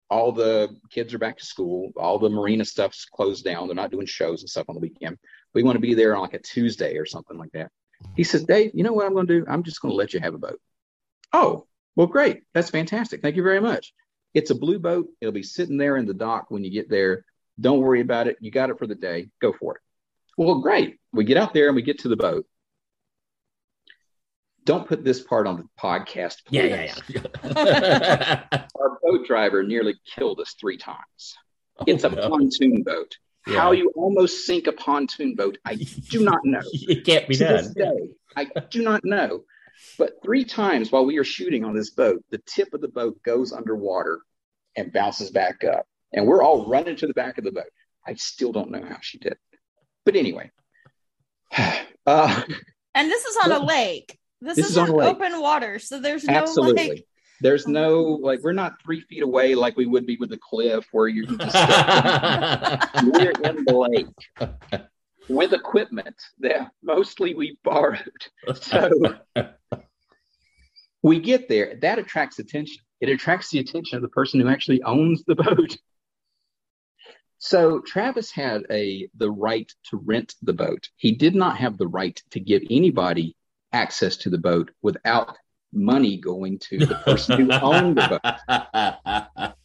All the kids are back to school. All the marina stuff's closed down. They're not doing shows and stuff on the weekend. We want to be there on like a Tuesday or something like that. He says, Dave, you know what I'm going to do? I'm just going to let you have a boat. Oh, well, great. That's fantastic. Thank you very much. It's a blue boat. It'll be sitting there in the dock when you get there. Don't worry about it. You got it for the day. Go for it. Well, great. We get out there and we get to the boat. Don't put this part on the podcast. Yeah, yeah, yeah. <laughs> Our boat driver nearly killed us three times. It's a Oh, no. pontoon boat. Yeah. How you almost sink a pontoon boat, I do not know. <laughs> It can't be to this day, I do not know. But three times while we are shooting on this boat, the tip of the boat goes underwater and bounces back up. And we're all running to the back of the boat. I still don't know how she did. it. But anyway, <sighs> uh, And this is on a <laughs> lake. This, this is, is on on lake. open water, so there's no absolutely. like. There's no, like, we're not three feet away like we would be with the cliff where you can just <laughs> we're in the lake with equipment that mostly we borrowed. So we get there. That attracts attention. It attracts the attention of the person who actually owns the boat. So Travis had a the right to rent the boat. He did not have the right to give anybody access to the boat without money going to the person who owned the boat. <laughs>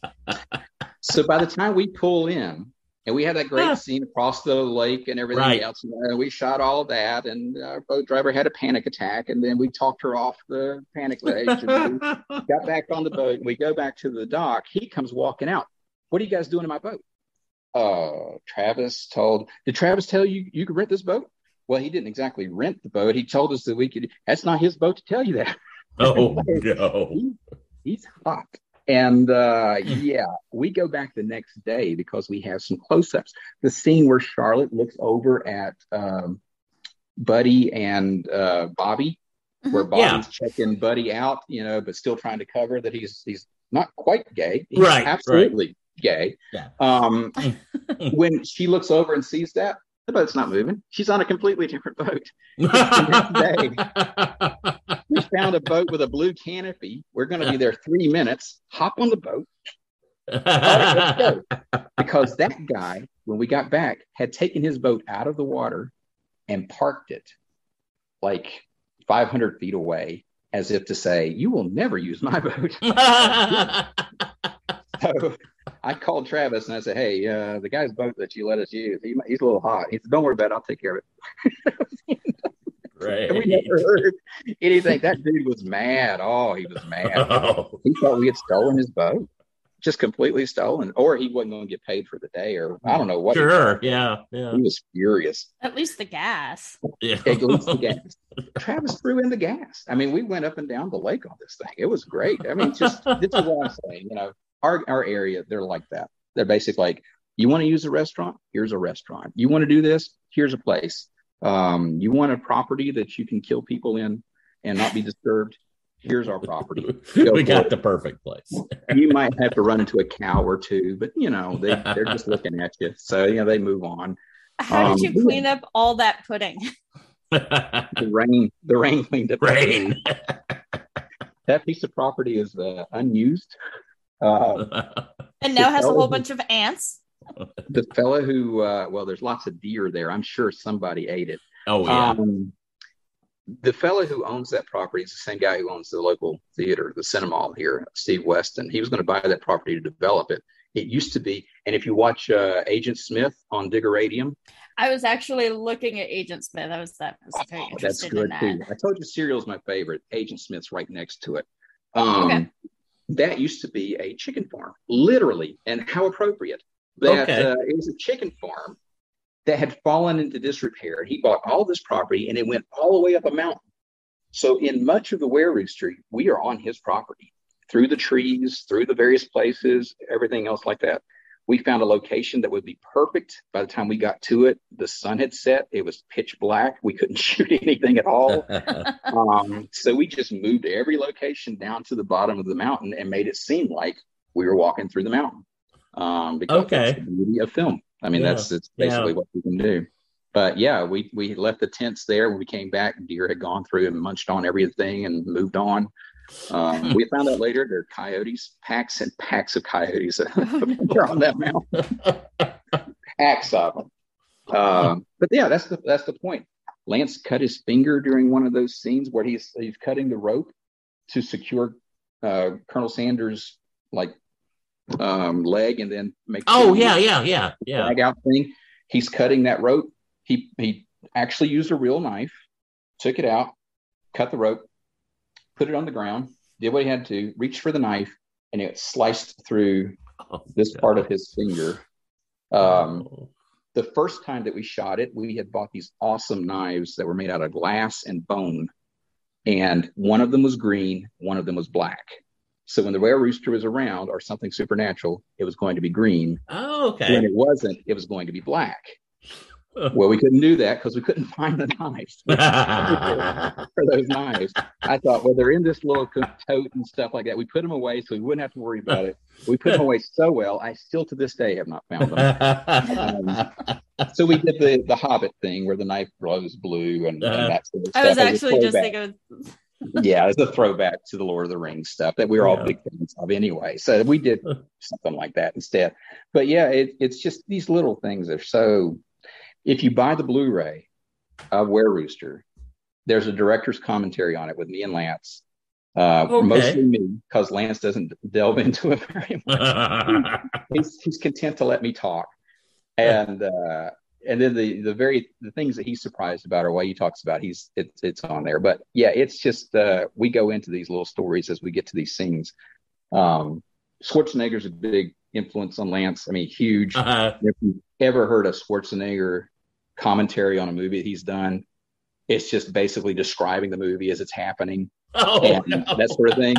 So by the time we pull in, and we had that great scene across the lake and everything Right. else, and we shot all that, and our boat driver had a panic attack, and then we talked her off the panic ledge, and we <laughs> got back on the boat, and we go back to the dock. He comes walking out. What are you guys doing in my boat? uh, Travis told, did Travis tell you you could rent this boat? Well, he didn't exactly rent the boat. He told us that we could. That's not his boat to tell you that. Oh <laughs> no, He- he's hot. And uh, yeah, we go back the next day because we have some close-ups. The scene where Charlotte looks over at um, Buddy and uh, Bobby, where Mhm. Bobby's checking Buddy out, you know, but still trying to cover that he's he's not quite gay. He's Right, right. absolutely gay. Yeah. Um, <laughs> when she looks over and sees that, the boat's not moving. She's on a completely different boat. <laughs> We found a boat with a blue canopy. We're going to be there three minutes. Hop on the boat let's <laughs> because that guy, when we got back, had taken his boat out of the water and parked it like 500 feet away, as if to say, "You will never use my boat." <laughs> So I called Travis and I said, "Hey, uh, the guy's boat that you let us use, he, he's a little hot." He said, "Don't worry about it. I'll take care of it." <laughs> right. And we never heard anything. That dude was mad. Oh, he was mad. <laughs> Oh. He thought we had stolen his boat, just completely stolen, or he wasn't going to get paid for the day, or I don't know what. Sure. Yeah. Yeah. He was furious. At least the gas. Yeah. At least the <laughs> gas. Travis threw in the gas. I mean, we went up and down the lake on this thing. It was great. I mean, just this is what I'm saying. You know, our our area, they're like that. They're basically like, you want to use a restaurant? Here's a restaurant. You want to do this? Here's a place. Um, you want a property that you can kill people in and not be disturbed? Here's our property. <laughs> Go we got it. the perfect place. <laughs> You might have to run into a cow or two, but you know they they're just looking at you, so you know they move on. How Um, did you clean up all that pudding? <laughs> The rain, the rain cleaned up. Rain. That piece of property is uh, unused. Uh, <laughs> And now has a whole Oh. bunch of ants. <laughs> the fellow who, uh, well, there's lots of deer there. I'm sure somebody ate it. oh yeah. Um, the fellow who owns that property is the same guy who owns the local theater, the Cinema here, Steve Weston. He was going to buy that property to develop it. It used to be, and if you watch uh, Agent Smith on Diggeradium, I was actually looking at Agent Smith. I was that was very Oh, that's good in that. too. I told you Serial's my favorite. Agent Smith's right next to it. Um, Okay. That used to be a chicken farm, literally, and how appropriate. That Okay. uh, it was a chicken farm that had fallen into disrepair. He bought all this property, and it went all the way up a mountain. So, in much of the Were Rooster, we are on his property through the trees, through the various places, everything else like that. We found a location that would be perfect. By the time we got to it, the sun had set. It was pitch black. We couldn't <laughs> shoot anything at all. <laughs> Um, so we just moved every location down to the bottom of the mountain and made it seem like we were walking through the mountain. Um, because Okay. that's the beauty of film. I mean, Yeah. that's, that's basically what we can do. But yeah, we we left the tents there. When we came back, deer had gone through and munched on everything and moved on. Um, we found out later there are coyotes, packs and packs of coyotes <laughs> They're on that mountain packs of them. Um, but yeah, that's the that's the point. Lance cut his finger during one of those scenes where he's he's cutting the rope to secure uh, Colonel Sanders' like um, leg and then make oh yeah, yeah, yeah, yeah. drag out thing. He's cutting that rope. He he actually used a real knife, took it out, cut the rope, put it on the ground, did what he had to, reached for the knife, and it sliced through Oh, this God. part of his finger. Um, the first time that we shot it, we had bought these awesome knives that were made out of glass and bone. And one of them was green, one of them was black. So when the rare rooster was around or something supernatural, it was going to be green. Oh, okay. When it wasn't, it was going to be black. Well, we couldn't do that because we couldn't <laughs> find the knives <laughs> for those knives. I thought, well, they're in this little tote and stuff like that. We put them away so we wouldn't have to worry about it. We put them away so well, I still to this day have not found them. so we did the the Hobbit thing where the knife glows blue and, and Uh-huh. that sort of stuff. I was stuff as a actually just thinking of yeah, it's a throwback to the Lord of the Rings stuff that we were all Yeah. big fans of anyway. So we did something like that instead. But yeah, it, it's just these little things are so. If you buy the Blu-ray of Were Rooster, there's a director's commentary on it with me and Lance. Uh, Okay. Mostly me, because Lance doesn't delve <laughs> into it very much <laughs> he's he's content to let me talk and uh and then the the very the things that he's surprised about or why he talks about he's it's it's on there but yeah it's just uh we go into these little stories as we get to these scenes um schwarzenegger's a big influence on Lance. I mean, huge. Uh-huh. If you've ever heard a Schwarzenegger commentary on a movie he's done, it's just basically describing the movie as it's happening <laughs> Oh, and no. that sort of thing.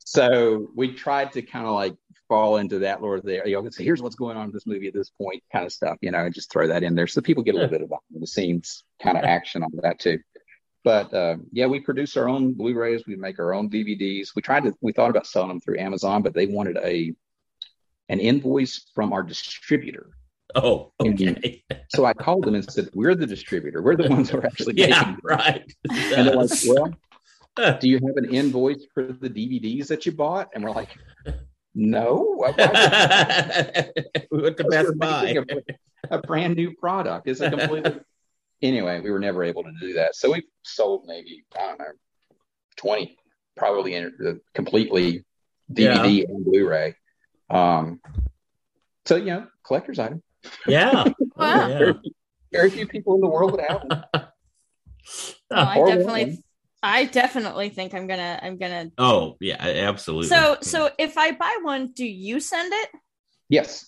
So we tried to kind of like fall into that lore there. You know, say, here's what's going on in this movie at this point, kind of stuff, you know, and just throw that in there so people get a little bit of the scenes kind of action on that too. But uh, yeah, we produce our own Blu-rays. We make our own DVDs. We tried to. We thought about selling them through Amazon, but they wanted a an invoice from our distributor. <laughs> Oh, okay. So I called them and said, "We're the distributor. We're the <laughs> ones who are actually Yeah, making." <laughs> them." right. And they're like, "Well, do you have an invoice for the DVDs that you bought?" And we're like, "No, we went to Best Buy. A, a brand new product. It's a completely. anyway, we were never able to do that. So we sold maybe I don't know, twenty, probably in, uh, completely DVD and Blu-ray. Um, so you know, collector's item. Yeah. <laughs> Wow. yeah. Very few people in the world would have them. <laughs> Well, I definitely, one. I definitely think I'm gonna, I'm gonna. Oh, yeah, absolutely. So, so if I buy one, do you send it? Yes.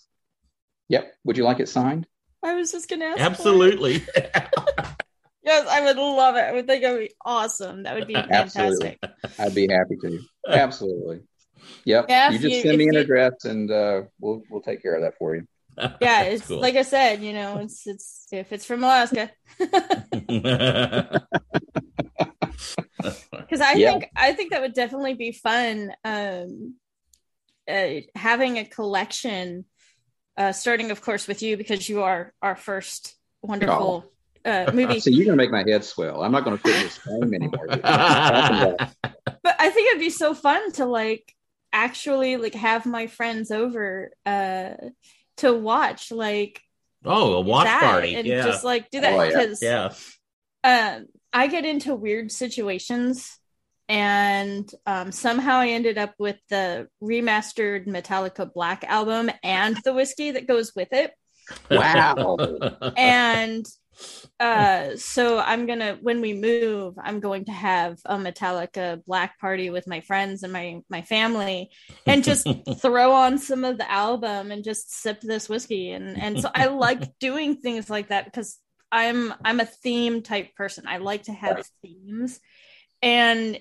Yep. Would you like it signed? I was just gonna ask. absolutely. <laughs> Yes, I would love it. I would think it would be awesome. That would be Absolutely. fantastic. I'd be happy to. Absolutely. Yep. Yeah, you just you- send me an you- address and uh, we'll we'll take care of that for you. <laughs> Yeah, it's Cool. like I said, you know, it's it's if it's from Alaska, <laughs> <laughs> because I Yeah. think I think that would definitely be fun. Um, uh, having a collection, uh, starting of course with you because you are our first wonderful uh, movie. So you're gonna make my head swell. I'm not gonna fit in this frame anymore. but I think it'd be so fun to like actually like have my friends over uh to watch like oh, a watch party. and Yeah. just like do that Oh, yeah. because yeah. um I get into weird situations and um somehow I ended up with the remastered Metallica Black album and the whiskey that goes with it Wow. <laughs> and uh so i'm gonna when we move i'm going to have a metallica black party with my friends and my my family and just <laughs> throw on some of the album and just sip this whiskey. And and so i like <laughs> doing things like that because i'm i'm a theme type person. I like to have Right. themes. And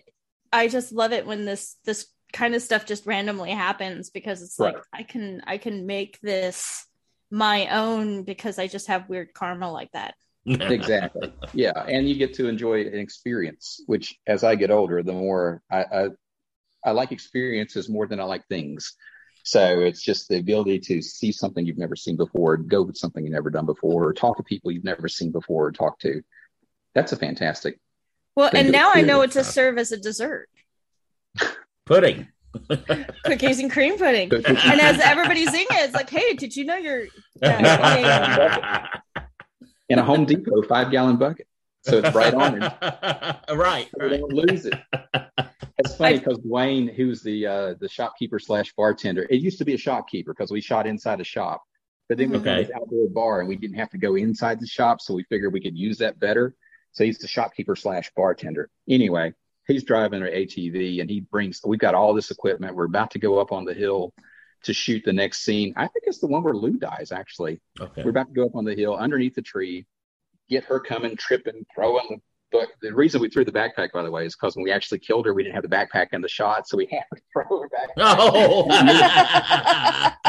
i just love it when this this kind of stuff just randomly happens because it's like i can i can make this my own because i just have weird karma like that exactly. Yeah, and you get to enjoy an experience. Which, as I get older, the more I, I I like experiences more than I like things. So it's just the ability to see something you've never seen before, go with something you've never done before, or talk to people you've never seen before, or talk to. That's a fantastic. Well, and now I know what experience. to serve as a dessert: <laughs> Pudding. <laughs> cookies and cream pudding. <laughs> And as everybody's eating it, it's like, "Hey, did you know you're?" In a Home Depot five gallon bucket. So it's right on it. <laughs> right. So we right. don't lose it. It's funny because Dwayne, who's the uh, the shopkeeper slash bartender, it used to be a shopkeeper because we shot inside a shop, but then we Okay. this outdoor bar and we didn't have to go inside the shop, so we figured we could use that better. So he's the shopkeeper slash bartender. Anyway, he's driving an ATV and he brings. We've got all this equipment. We're about to go up on the hill to shoot the next scene. I think it's the one where Lou dies. Actually, Okay. we're about to go up on the hill underneath the tree, get her coming, tripping, throwing the book. The reason we threw the backpack, by the way, is because when we actually killed her, we didn't have the backpack in the shot, so we <laughs> had to throw her back. <laughs> Oh.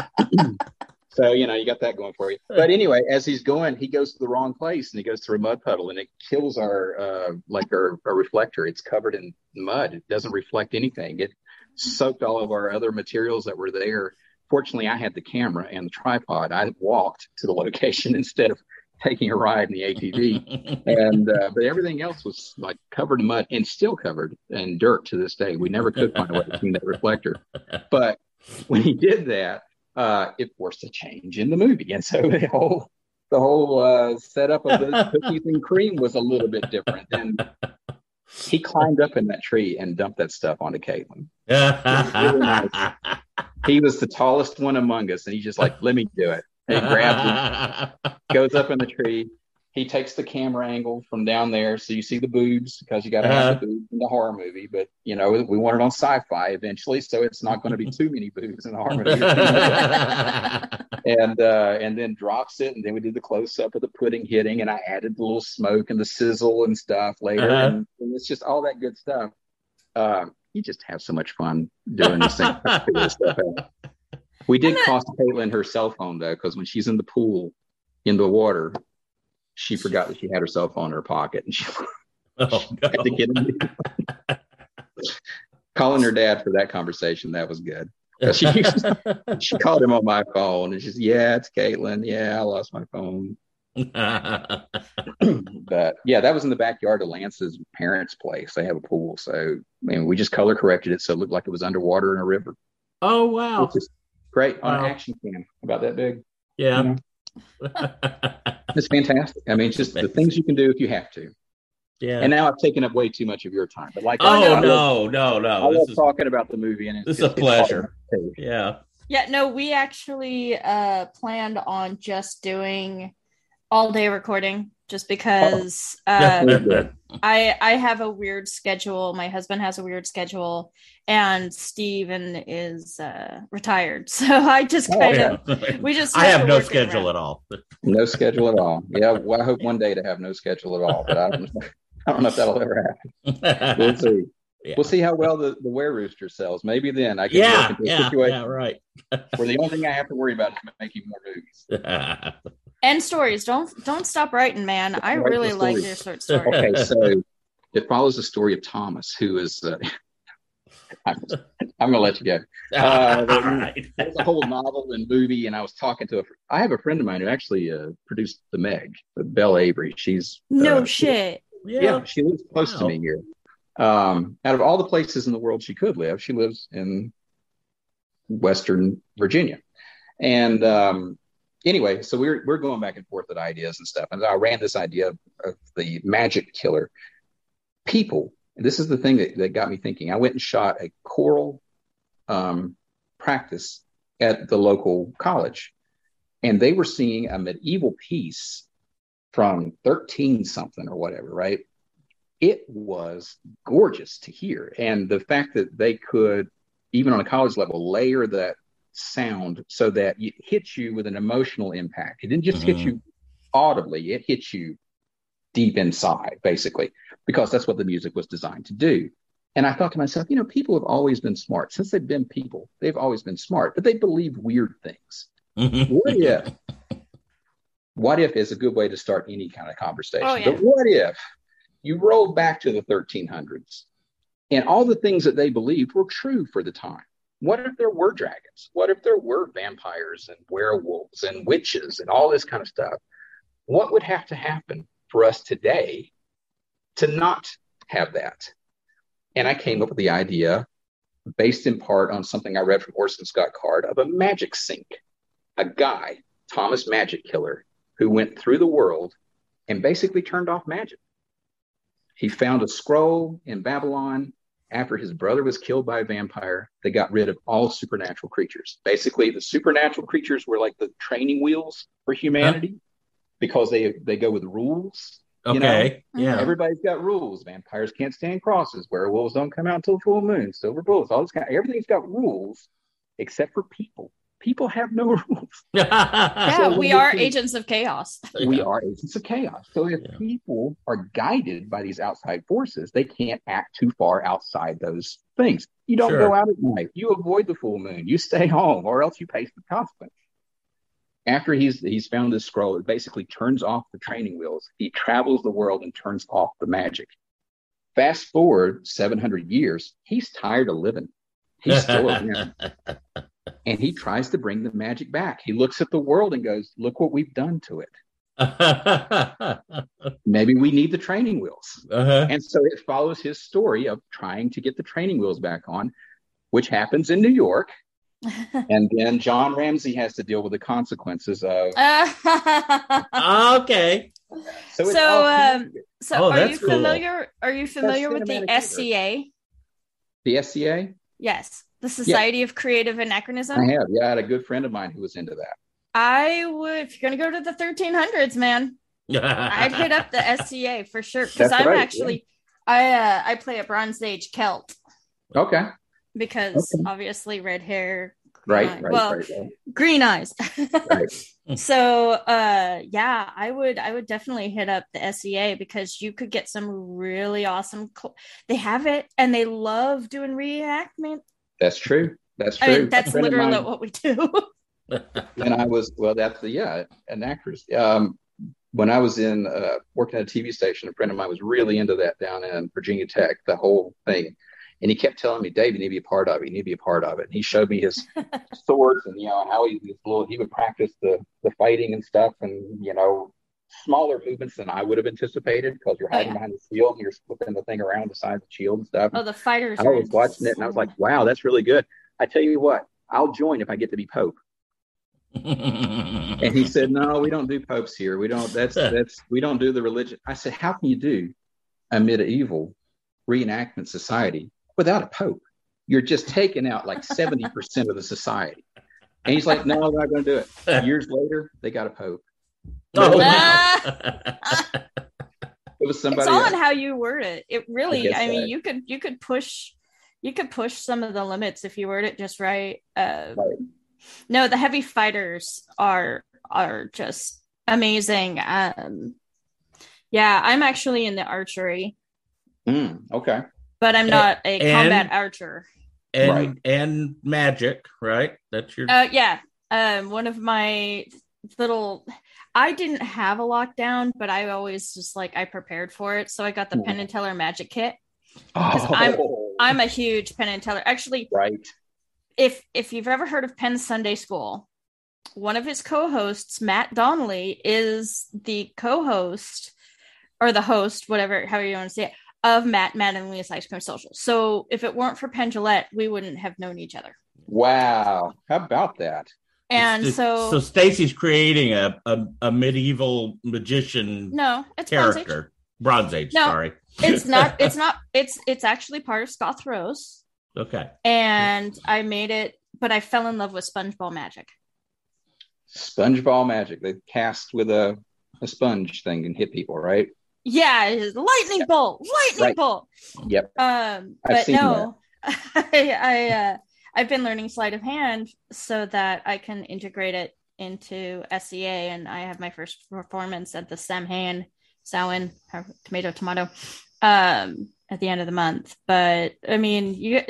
<laughs> So you know, you got that going for you. But anyway, as he's going, he goes to the wrong place and he goes through a mud puddle, and it kills our uh, like our, our reflector. It's covered in mud. It doesn't reflect anything. It soaked all of our other materials that were there. Fortunately, I had the camera and the tripod. I walked to the location <laughs> instead of taking a ride in the ATV. <laughs> and uh, but everything else was like covered in mud and still covered in dirt to this day. We never could find a way to clean that reflector. <laughs> But when he did that, uh, it forced a change in the movie, and so the whole the whole uh, setup of the cookies and cream was a little bit different. And he climbed up in that tree and dumped that stuff onto Caitlin. <laughs> He was the tallest one among us, and he's just like, "Let me do it." And he grabs goes up in the tree, he takes the camera angle from down there, so you see the boobs because you got to have Uh-huh. the boobs in the horror movie. But you know, we want it on sci-fi eventually, so it's not going to be too many boobs in the horror movie. <laughs> and uh, and then drops it, and then we did the close up of the pudding hitting, and I added the little smoke and the sizzle and stuff later, Uh-huh. and, and it's just all that good stuff. Um, you just have so much fun doing this thing. stuff. We did cost Caitlin her cell phone though, because when she's in the pool in the water, she forgot that she had her cell phone in her pocket, and she <laughs> oh, had to get in. <laughs> Calling her dad for that conversation, that was good. <laughs> She she called him on my phone and she's yeah, it's Caitlin. Yeah, I lost my phone. <clears throat> but yeah, that was in the backyard of Lance's parents' place. They have a pool, so I mean, we just color corrected it so it looked like it was underwater in a river. oh wow. Which is great on Wow. an action cam about that big. Yeah. It's fantastic. I mean, it's just the things you can do if you have to. yeah. And now I've taken up way too much of your time. But like, oh I love- no, no, I no. love This is talking about the movie, and it's, this is a it's- it's hard pleasure. yeah. Yeah, no, we actually uh planned on just doing all day recording just because uh I I have a weird schedule. My husband has a weird schedule and Steven is uh retired. <laughs> So I just Oh, kind yeah. of we just I have no schedule around. at all. <laughs> No schedule at all. Yeah, well, I hope one day to have no schedule at all, but I don't. <laughs> I don't know if that'll ever happen. We'll see. Yeah. We'll see how well the, the Were Rooster sells. Maybe then I can yeah, work into a yeah, situation yeah, right. where the only thing I have to worry about is making more movies. And stories. Don't don't stop writing, man. I Write really like stories. your short <laughs> story. Okay, so <laughs> it follows the story of Thomas, who is. Uh, <laughs> I'm, I'm going to let you go. Uh, all right. There's a whole novel and movie, and I was talking to a. fr- I have a friend of mine who actually uh, produced the Meg, Belle Avery. She's No uh, shit. yeah, Yeah. she lives close to me here. Um, out of all the places in the world she could live, she lives in Western Virginia. And um, anyway, so we're we're going back and forth with ideas and stuff. And I ran this idea of, the magic killer. People, and this is the thing that, that got me thinking. I went and shot a choral um, practice at the local college, and they were singing a medieval piece from 13 something or whatever, right? It was gorgeous to hear. And the fact that they could, even on a college level, layer that sound so that it hits you with an emotional impact. It didn't just hit Mhm. you audibly, it hits you deep inside, basically, because that's what the music was designed to do. And I thought to myself, you know, people have always been smart. Since they've been people, they've always been smart, but they believe weird things. <laughs> What if? What if is a good way to start any kind of conversation. Oh, yeah. But what if you roll back to the 1300s and all the things that they believed were true for the time? What if there were dragons? What if there were vampires and werewolves and witches and all this kind of stuff? What would have to happen for us today to not have that? And I came up with the idea, based in part on something I read from Orson Scott Card, of a magic sink. A guy, Thomas Magic Killer, who went through the world and basically turned off magic. He found a scroll in Babylon after his brother was killed by a vampire. They got rid of all supernatural creatures. Basically, the supernatural creatures were like the training wheels for uh-huh. humanity because they they go with rules. You know, okay. Mm-hmm. Yeah. Everybody's got rules. Vampires can't stand crosses. Werewolves don't come out until full moon. Silver bullets. All this kind. everything's got rules, except for people. People have no <laughs> rules. <laughs> Yeah, So we are we- agents of chaos. We are agents of chaos. So if Yeah. people are guided by these outside forces, they can't act too far outside those things. You don't Sure. go out at night. You avoid the full moon. You stay <laughs> home, or else you face the consequence. After he's he's found this scroll, it basically turns off the training wheels. He travels the world and turns off the magic. Fast forward 700 years, he's tired of living. He's still around and he tries to bring the magic back. He looks at the world and goes, "Look what we've done to it. <laughs> Maybe we need the training wheels." uh-huh. And so it follows his story of trying to get the training wheels back on, which happens in New York. <laughs> And then John Ramsey has to deal with the consequences of. <laughs> Okay. So, So, all um, so Oh, are you cool. familiar are you familiar with the cinematic SCA? the SCA, Yes. The Society of Creative Anachronism. I have. Yeah, I had a good friend of mine who was into that. I would if you're gonna go to the 1300s, man. <laughs> I'd hit up the SCA for sure because I'm right, actually I uh, I play a Bronze Age Celt Okay. because Okay. obviously red hair, Right. Right. Right. Well, right, right. green eyes. Right. <laughs> so uh yeah, I would I would definitely hit up the SCA because you could get some really awesome cl- they have it and they love doing reenactment. That's true. That's I true. mean that's literally mine- what we do. <laughs> and I was well, that's the yeah, an actress. Um, when I was in uh, working at a TV station, a friend of mine was really into that down in Virginia Tech, the whole thing, and he kept telling me, "Dave, you need to be a part of it. You need to be a part of it." And he showed me his <laughs> swords and you know how he his little he would practice the the fighting and stuff, and you know smaller movements than I would have anticipated because you're Oh, hiding yeah. behind the shield and you're flipping the thing around the side of the shield and stuff. oh, the fighters. I was watching it and I was like, "Wow, that's really good." I tell you what, I'll join if I get to be Pope. And he said, "No, we don't do popes here. We don't. That's that's we don't do the religion." I said, "How can you do a medieval reenactment society without a pope? You're just taking out like seventy percent of the society." And he's like, "No, we're not going to do it." <laughs> Years later, they got a pope. Oh, <laughs> wow. It was somebody. it's all else. on how you word it. It really, guess I, mean, so. you could you could push you could push some of the limits if you word it just right. Uh, Right. No, the heavy fighters are are just amazing. Um, yeah, I'm actually in the archery, Mm, okay. but I'm not a and- combat archer. and Right. and magic, right? That's your Uh, yeah, um, one of my little. I didn't have a lockdown, but I always just like I prepared for it, so I got the. Penn and Teller magic kit. Oh, I'm- I'm a huge Penn and Teller. Actually, right. if if you've ever heard of Penn Sunday School, one of his co-hosts, Matt Donnelly, is the co-host or the host, whatever, however you want to say it, of Matt and Mattingly's Ice Cream Social. So if it weren't for Penn Jillette, we wouldn't have known each other. Wow. How about that? And so, so Stacy's creating a, a a medieval magician no, it's Bronze Age. character. Bronze Age, No. sorry. It's not. <laughs> It's not. It's it's actually part of Scoth Rose, okay. and I made it, but I fell in love with SpongeBob magic. Spongeball magic. They cast with a, a sponge thing and hit people, right? Yeah, it is lightning bolt, lightning Right. bolt. Yep. Um, I've but seen no, <laughs> I, I uh, I've been learning sleight of hand so that I can integrate it into SCA, and I have my first performance at the Samhain, Samhain, tomato, tomato, um, at the end of the month. But I mean, you,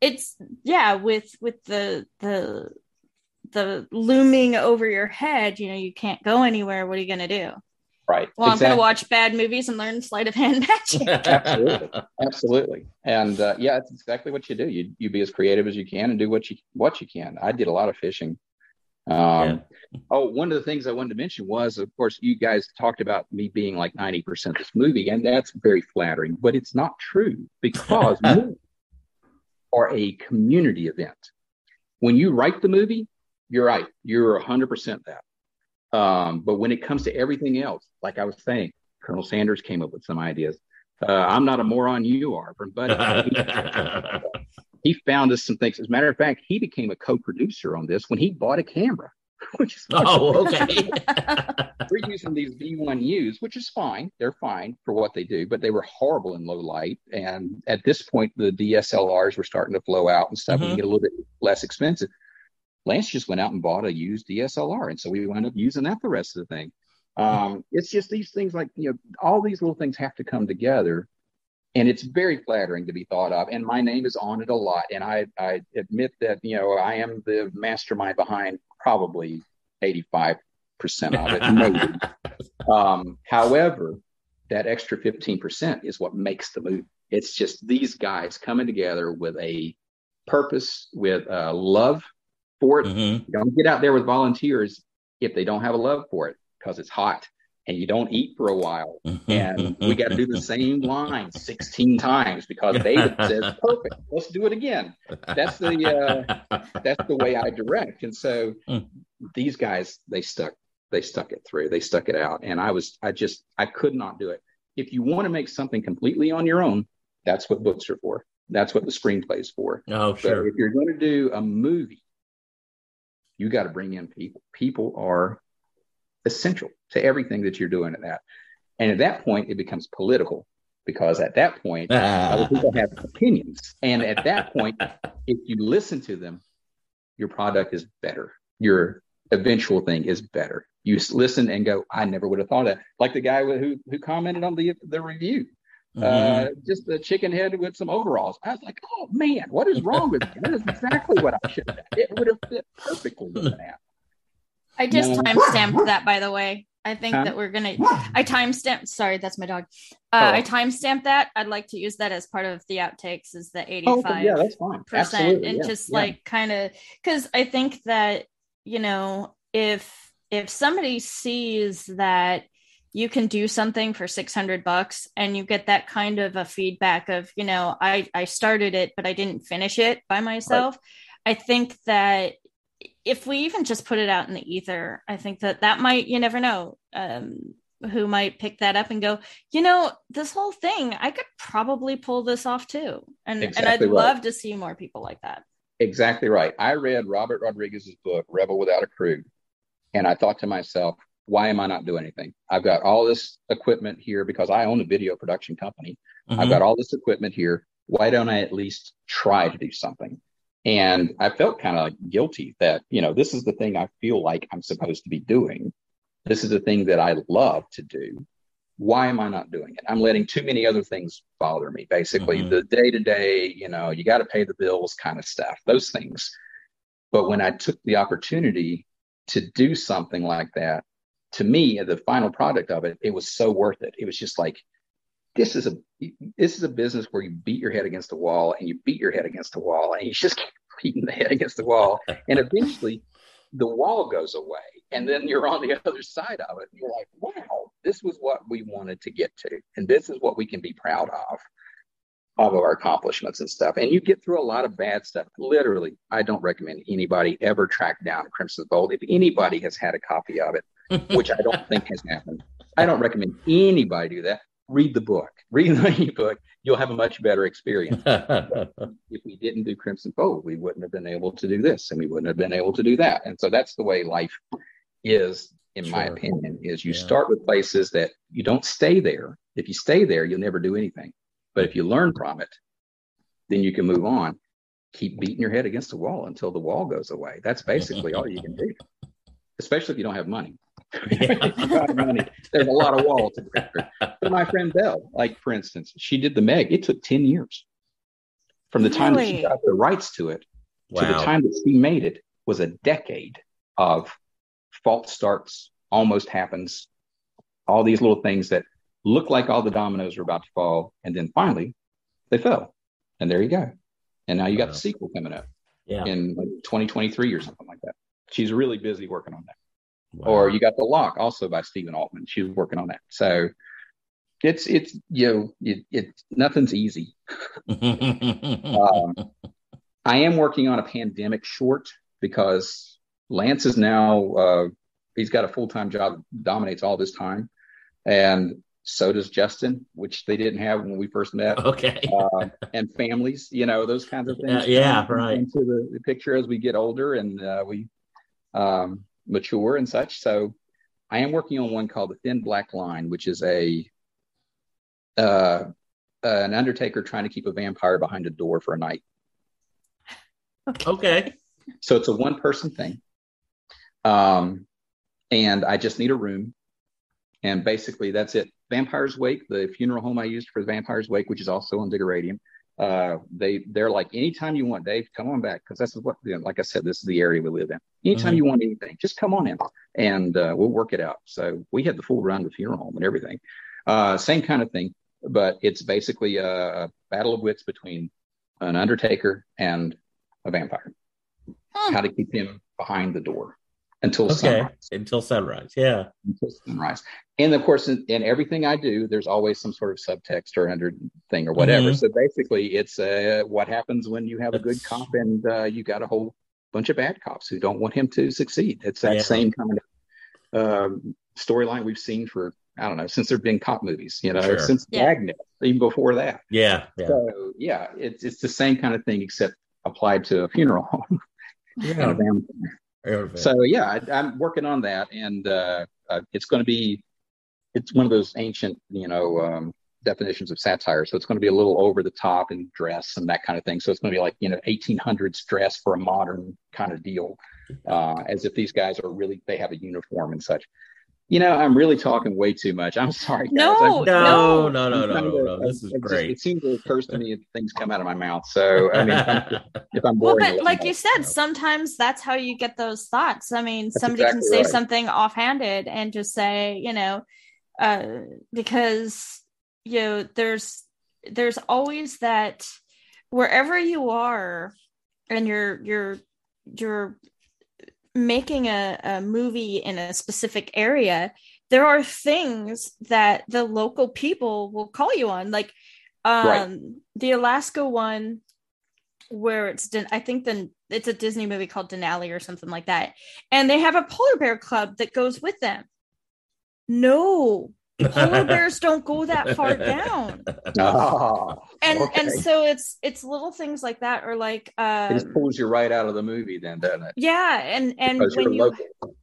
it's yeah, with with the the the looming over your head, you know, you can't go anywhere. What are you gonna do? Right. Well, I'm gonna watch bad movies and learn sleight of hand magic. <laughs> Absolutely. Absolutely. And uh, yeah, it's exactly what you do. You you be as creative as you can and do what you what you can. I did a lot of fishing. Um, Oh, one of the things I wanted to mention was, of course, you guys talked about me being like ninety percent this movie, and that's very flattering. But it's not true because <laughs> movies are a community event. When you write the movie, you're right. You're hundred percent that. Um, but when it comes to everything else, like I was saying, Colonel Sanders came up with some ideas. Uh, I'm not a moron, you are, but <laughs> he found us some things. As a matter of fact, he became a co-producer on this when he bought a camera, <laughs> which is oh, okay. <laughs> we're using these V1Us, which is fine. They're fine for what they do, but they were horrible in low light. And at this point, the DSLRs were starting to flow out and stuff Mhm. and get a little bit less expensive. Lance just went out and bought a used DSLR, and so we wound up using that the rest of the thing. Um, it's just these things like you know, all these little things have to come together, and it's very flattering to be thought of. And my name is on it a lot, and I I admit that you know I am the mastermind behind probably eighty five percent of it, maybe. <laughs> Um, however, that extra 15% is what makes the movie. It's just these guys coming together with a purpose, with uh, love for it. Mhm. Don't get out there with volunteers if they don't have a love for it because it's hot and you don't eat for a while. And we got to do the same line 16 times because <laughs> David says, perfect, let's do it again. That's the, uh, that's the way I direct. And so Mm. these guys, they stuck, they stuck it through, they stuck it out. And I was, I just, I could not do it. If you want to make something completely on your own, that's what books are for. That's what the screenplay is for. Oh, But sure. if you're going to do a movie, you got to bring in people. People are essential to everything that you're doing at that. And at that point, it becomes political because at that point, <laughs> other people have opinions. And at that point, if you listen to them, your product is better. Your eventual thing is better. You listen and go, I never would have thought of that. Like the guy who who commented on the the review. Uh, mm-hmm. Uh, just a chicken head with some overalls. I was like, oh man, what is wrong with me? That is exactly what I should have done. It would have fit perfectly with that. I just no. timestamped that, by the way. I think huh? that we're gonna. I timestamp. Sorry, that's my dog. Uh, oh. I timestamp that. I'd like to use that as part of the outtakes. Is the eighty-five? Oh, yeah, that's fine. Percent, and yeah. just yeah. like kind of because I think that you know if if somebody sees that you can do something for 600 bucks and you get that kind of a feedback of you know i i started it but i didn't finish it by myself right. i think that if we even just put it out in the ether i think that that might you never know um, who might pick that up and go you know this whole thing i could probably pull this off too and exactly and i'd right. love to see more people like that exactly right i read robert rodriguez's book rebel without a crew and i thought to myself why am I not doing anything? I've got all this equipment here because I own a video production company. Mm-hmm. I've got all this equipment here. Why don't I at least try to do something? And I felt kind of like guilty that, you know, this is the thing I feel like I'm supposed to be doing. This is the thing that I love to do. Why am I not doing it? I'm letting too many other things bother me. Basically, mm-hmm. the day to day, you know, you got to pay the bills kind of stuff, those things. But when I took the opportunity to do something like that, to me, the final product of it, it was so worth it. It was just like, this is a this is a business where you beat your head against the wall and you beat your head against the wall and you just <laughs> keep beating the head against the wall. <laughs> And eventually the wall goes away and then you're on the other side of it. And you're like wow this was what we wanted to get to. And this is what we can be proud of of our accomplishments and stuff. And you get through a lot of bad stuff. Literally i don't recommend anybody ever track down crimson bolt. If anybody has had a copy of it which I don't think has happened. I don't recommend anybody do that. Read the book. <laughs> Read the book. You'll have a much better experience. <laughs> if we didn't do Crimson Fold, we wouldn't have been able to do this, and we wouldn't have been able to do that. And so that's the way life is, in sure. my opinion. Is you yeah. start with places that you don't stay there. If you stay there, you'll never do anything. But if you learn from it, then you can move on. Keep beating your head against the wall until the wall goes away. That's basically all you can do, especially if you don't have money. <laughs> <laughs> money. There's a lot of walls. But my friend Belle, like for instance, she did the Meg. It took 10 years from the time really? that she got the rights to it wow. to the time that she made it was a decade of false starts, almost happens, all these little things that look like all the dominoes are about to fall. And then finally they fell. And there you go. And now you got the sequel coming up yeah. in like 2023 or something like that. She's really busy working on that. Wow. Or you got The Lock, also by Stephen Altman. She was working on that. So it's it's you know it, it nothing's easy. <laughs> um, I am working on a pandemic short because Lance is now uh, he's got a full time job, dominates all this time, and so does Justin, which they didn't have when we first met. Okay, uh, and families, you know, those kinds of things. yeah, right. Into the, the, picture as we get older, and uh, we um, mature and such. So I am working on one called the Thin Black Line, which is a uh, an undertaker trying to keep a vampire behind a door for a night. Okay. So it's a one person thing. Um, and I just need a room. And basically that's it. Vampire's Wake, the funeral home I used for Vampire's Wake, which is also on Diggeradium. Uh, they they're like anytime you want, Dave, come on back because this is what you know, like I said, this is the area we live in. Anytime mm-hmm. you want anything, just come on in and uh, we'll work it out. So we had the full run of funeral home and everything. Uh, same kind of thing, but it's basically a, a, battle of wits between an undertaker and a vampire. Huh. How to keep him behind the door until okay. sunrise. Until sunrise, yeah. Until sunrise. And of course, in, in, everything I do, there's always some sort of subtext or under thing or whatever. Mm-hmm. So basically, it's uh, what happens when you have a good cop and uh, you got a whole bunch of bad cops who don't want him to succeed. It's that yeah. same kind of um, storyline we've seen for I don't know since there've been cop movies. You know, sure. since yeah. even before that. Yeah, yeah. So yeah, it's it's the same kind of thing except applied to a funeral home. Yeah. <laughs> So yeah, I, am working on that, and uh, uh, it's going to be it's one of those ancient, you know, um, definitions of satire. So it's going to be a little over the top in dress and that kind of thing. So it's going to be like you know 1800s dress for a modern kind of deal, uh, as if these guys are really they have a uniform and such. You know, I'm really talking way too much. I'm sorry. Guys. No, no, no, no, no, no, no. This is great. Just, it seems to occur to me if things come out of my mouth. So I mean, <laughs> if I'm, if I'm boring, well, but like you said, sometimes that's how you get those thoughts. I mean, that's somebody exactly can say right. something offhanded and just say, you know, uh, because you know, there's there's always that wherever you are, and you're you're you're making a, a movie in a specific area, there are things that the local people will call you on. Like um, right. the Alaska one, where it's I think then it's a Disney movie called Denali or something like that, and they have a polar bear club that goes with them. No, polar <laughs> bears don't go that far down. Oh, <laughs> and okay. and so it's it's little things like that, or like uh, it just pulls you right out of the movie, then, doesn't it? Yeah, and and Because when you're local.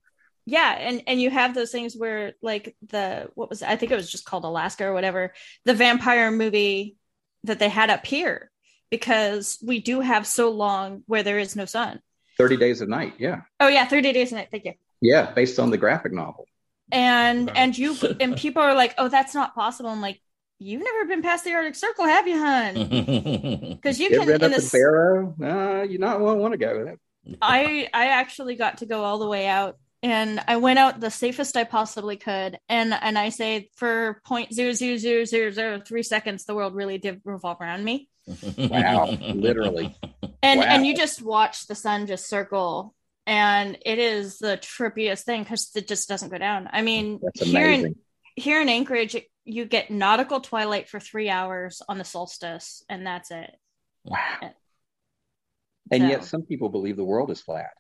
yeah and and you have those things where like the what was i think it was just called alaska or whatever the vampire movie that they had up here because we do have so long where there is no sun Thirty Days of Night, yeah, oh yeah 30 days a night thank you yeah, based on the graphic novel. And Wow. and you and <laughs> people are like oh that's not possible i'm like you've never been past the arctic circle have you hun <laughs> because you Get can rid in the this Barrow. Uh, you not want to go with it. I I actually got to go all the way out and I went out the safest I possibly could and and I say for point zero zero zero zero zero three seconds the world really did revolve around me Wow, literally. and Wow. and you just watch the sun just circle and it is the trippiest thing because it just doesn't go down. I mean here in here in Anchorage you get nautical twilight for three hours on the solstice and that's it. Wow. And So- yet, some people believe the world is flat.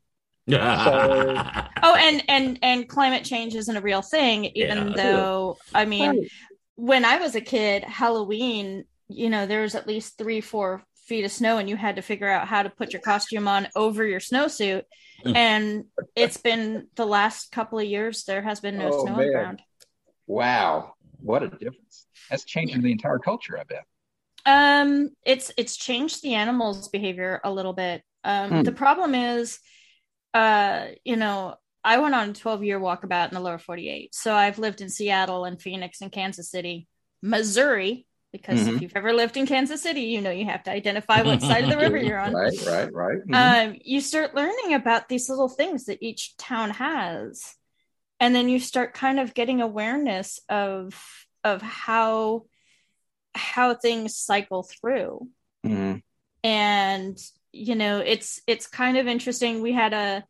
<laughs> Oh, and and and climate change isn't a real thing, even Yeah. though I mean, Right. when I was a kid, Halloween, you know, there was at least three, four feet of snow, and you had to figure out how to put your costume on over your snowsuit. Mm. And it's been the last couple of years there has been no Oh, snow on the ground. Wow, what a difference! That's changing the entire culture. I bet. Um, it's it's changed the animals' behavior a little bit. Um, Hmm. the problem is, uh, you know, I went on a 12 year walkabout in the lower 48. So I've lived in Seattle and Phoenix and Kansas City, Missouri, because Mhm. if you've ever lived in Kansas City, you know you have to identify what side of the river you're on. Right, right, right. Mhm. Um, you start learning about these little things that each town has. And then you start kind of getting awareness of of how how things cycle through Mhm. and you know it's it's kind of interesting we had a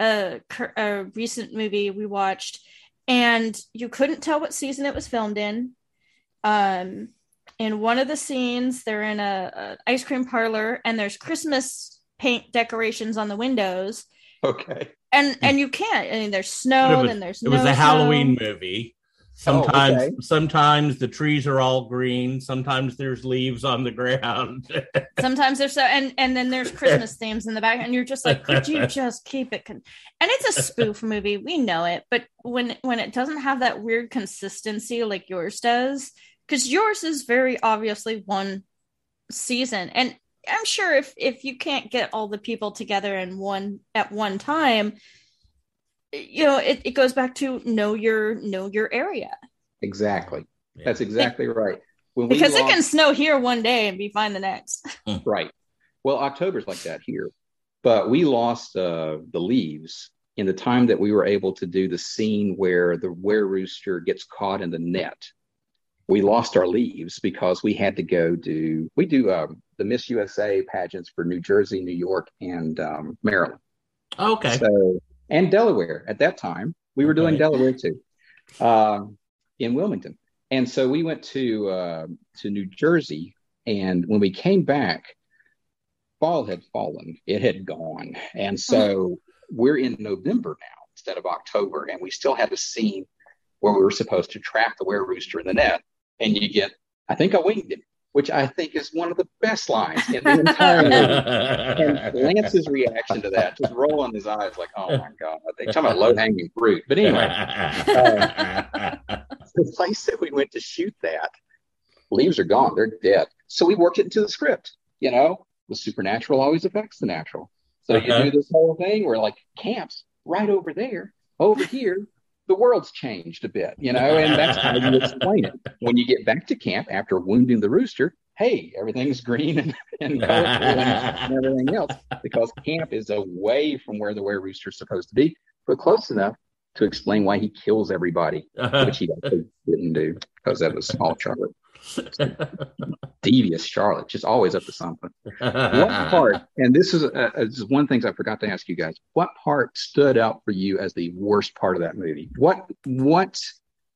a, a recent movie we watched and you couldn't tell what season it was filmed in um in one of the scenes they're in a, a ice cream parlor and there's christmas paint decorations on the windows Okay. and and you can't i mean there's snow But it was, and there's it was no a Halloween snow. movie. Oh, Sometimes, okay. sometimes the trees are all green. Sometimes there's leaves on the ground. <laughs> sometimes there's so and and then there's christmas themes in the back and you're just like could you <laughs> just keep it con-? and it's a spoof movie we know it but when when it doesn't have that weird consistency like yours does because yours is very obviously one season and i'm sure if if you can't get all the people together in one at one time you know it, it goes back to know your know your area Exactly. Yeah. That's exactly right. When we because it can snow here one day and be fine the next Right. Well, October's like that here, but we lost uh, the leaves in the time that we were able to do the scene where the were rooster gets caught in the net. We lost our leaves because we had to go do we do um, the Miss USA pageants for New Jersey, New York, and um, Maryland. okay. So and Delaware at that time we were doing Okay. Delaware too, um, in Wilmington, and so we went to uh, to New Jersey, and when we came back, fall had fallen; it had gone, and so we're in November now instead of October, and we still had a scene where we were supposed to trap the were rooster in the net, and you get, I think I winged him. which I think is one of the best lines in the entire <laughs> movie. and Lance's reaction to that, just rolling his eyes like, "Oh my god!" They talk about low hanging fruit, but anyway, uh, <laughs> the place that we went to shoot that leaves are gone; they're dead. So we worked it into the script. You know, the supernatural always affects the natural. So uh-huh. you do this whole thing where like camps right over there, over here, the world's changed a bit, you know, and that's how you explain it. When you get back to camp after wounding the rooster, hey, everything's green and, and, and everything else because camp is away from where the were rooster's supposed to be, but close enough to explain why he kills everybody, which he <laughs> didn't do because that was small Charlotte. <laughs> devious Charlotte, just always up to something. what <laughs> part, and this is, a, a, this is one thing I forgot to ask you guys, what part stood out for you as the worst part of that movie? What what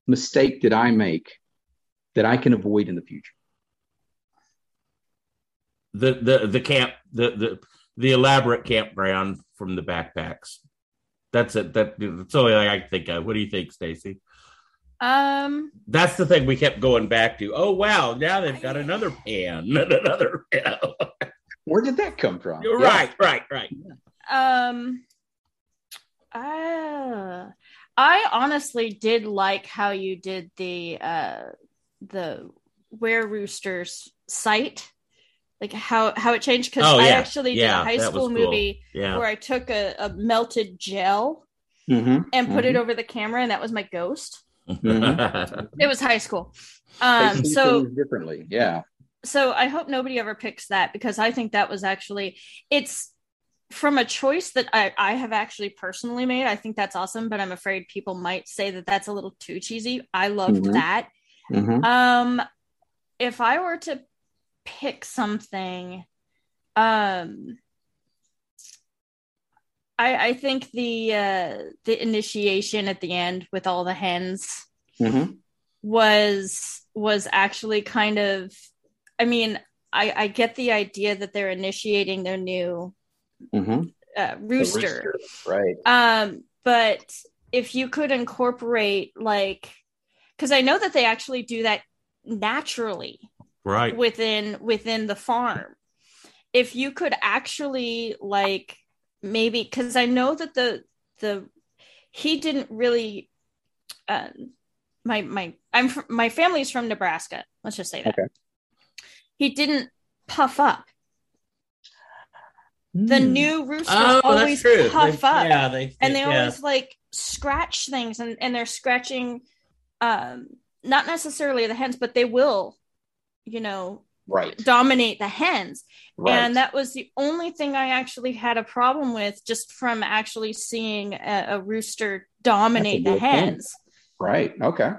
mistake did I make that I can avoid in the future? The the the camp the the the elaborate campground from the backpacks. That's it. That, that's all I can think of. What do you think, Stacy? Um, that's the thing we kept going back to. Oh wow, now they've got another pan, and <laughs> another. pan. Where did that come from? You're yeah. Right, right, right. Um, uh, I honestly did like how you did the uh the Were Roosters site like how how it changed because oh, yeah. I actually did yeah, a high school cool. movie yeah. where I took a, a melted gel mm-hmm. and put mm-hmm. it over the camera, and that was my ghost. Mm-hmm. <laughs> it was high school. Um, so differently, yeah. So I hope nobody ever picks that because I think that was actually it's from a choice that I, I have actually personally made. I think that's awesome, but I'm afraid people might say that that's a little too cheesy. I loved mm-hmm. that. Mm-hmm. Um, if I were to pick something, um, I, I think the uh, the initiation at the end with all the hens mm-hmm. was was actually kind of. I mean, I, I get the idea that they're initiating their new mm-hmm. uh, rooster. rooster, right? Um, but if you could incorporate like, because I know that they actually do that naturally, right within within the farm. If you could actually like maybe because I know that the the he didn't really. Uh, my my I'm from, my family's from Nebraska. Let's just say that. Okay. He didn't puff up. The mm. new roosters oh, always puff they, up. Yeah, they, and they yeah. always like scratch things and, and they're scratching um not necessarily the hens, but they will, you know, right. dominate the hens. Right. and that was the only thing i actually had a problem with just from actually seeing a, a rooster dominate the hens point. right. Okay.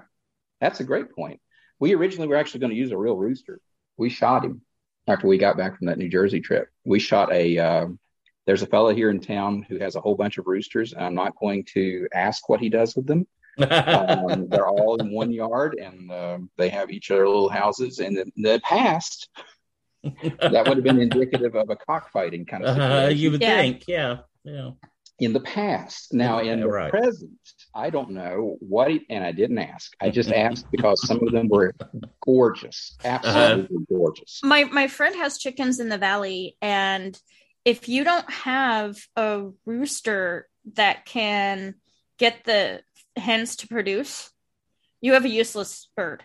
That's a great point. We originally were actually going to use a real rooster. We shot him after we got back from that new jersey trip. We shot a uh, there's a fellow here in town who has a whole bunch of roosters i'm not going to ask what he does with them um, <laughs> they're all in one yard, and uh, they have each other little houses. And in the past, that would have been indicative of a cockfighting kind of situation. Uh, you would yeah. think, yeah, yeah. In the past, now in the right. present, I don't know what, he, and I didn't ask. I just <laughs> asked because some of them were gorgeous, absolutely uh-huh. gorgeous. My my friend has chickens in the valley, and if you don't have a rooster that can get the hens to produce, you have a useless bird.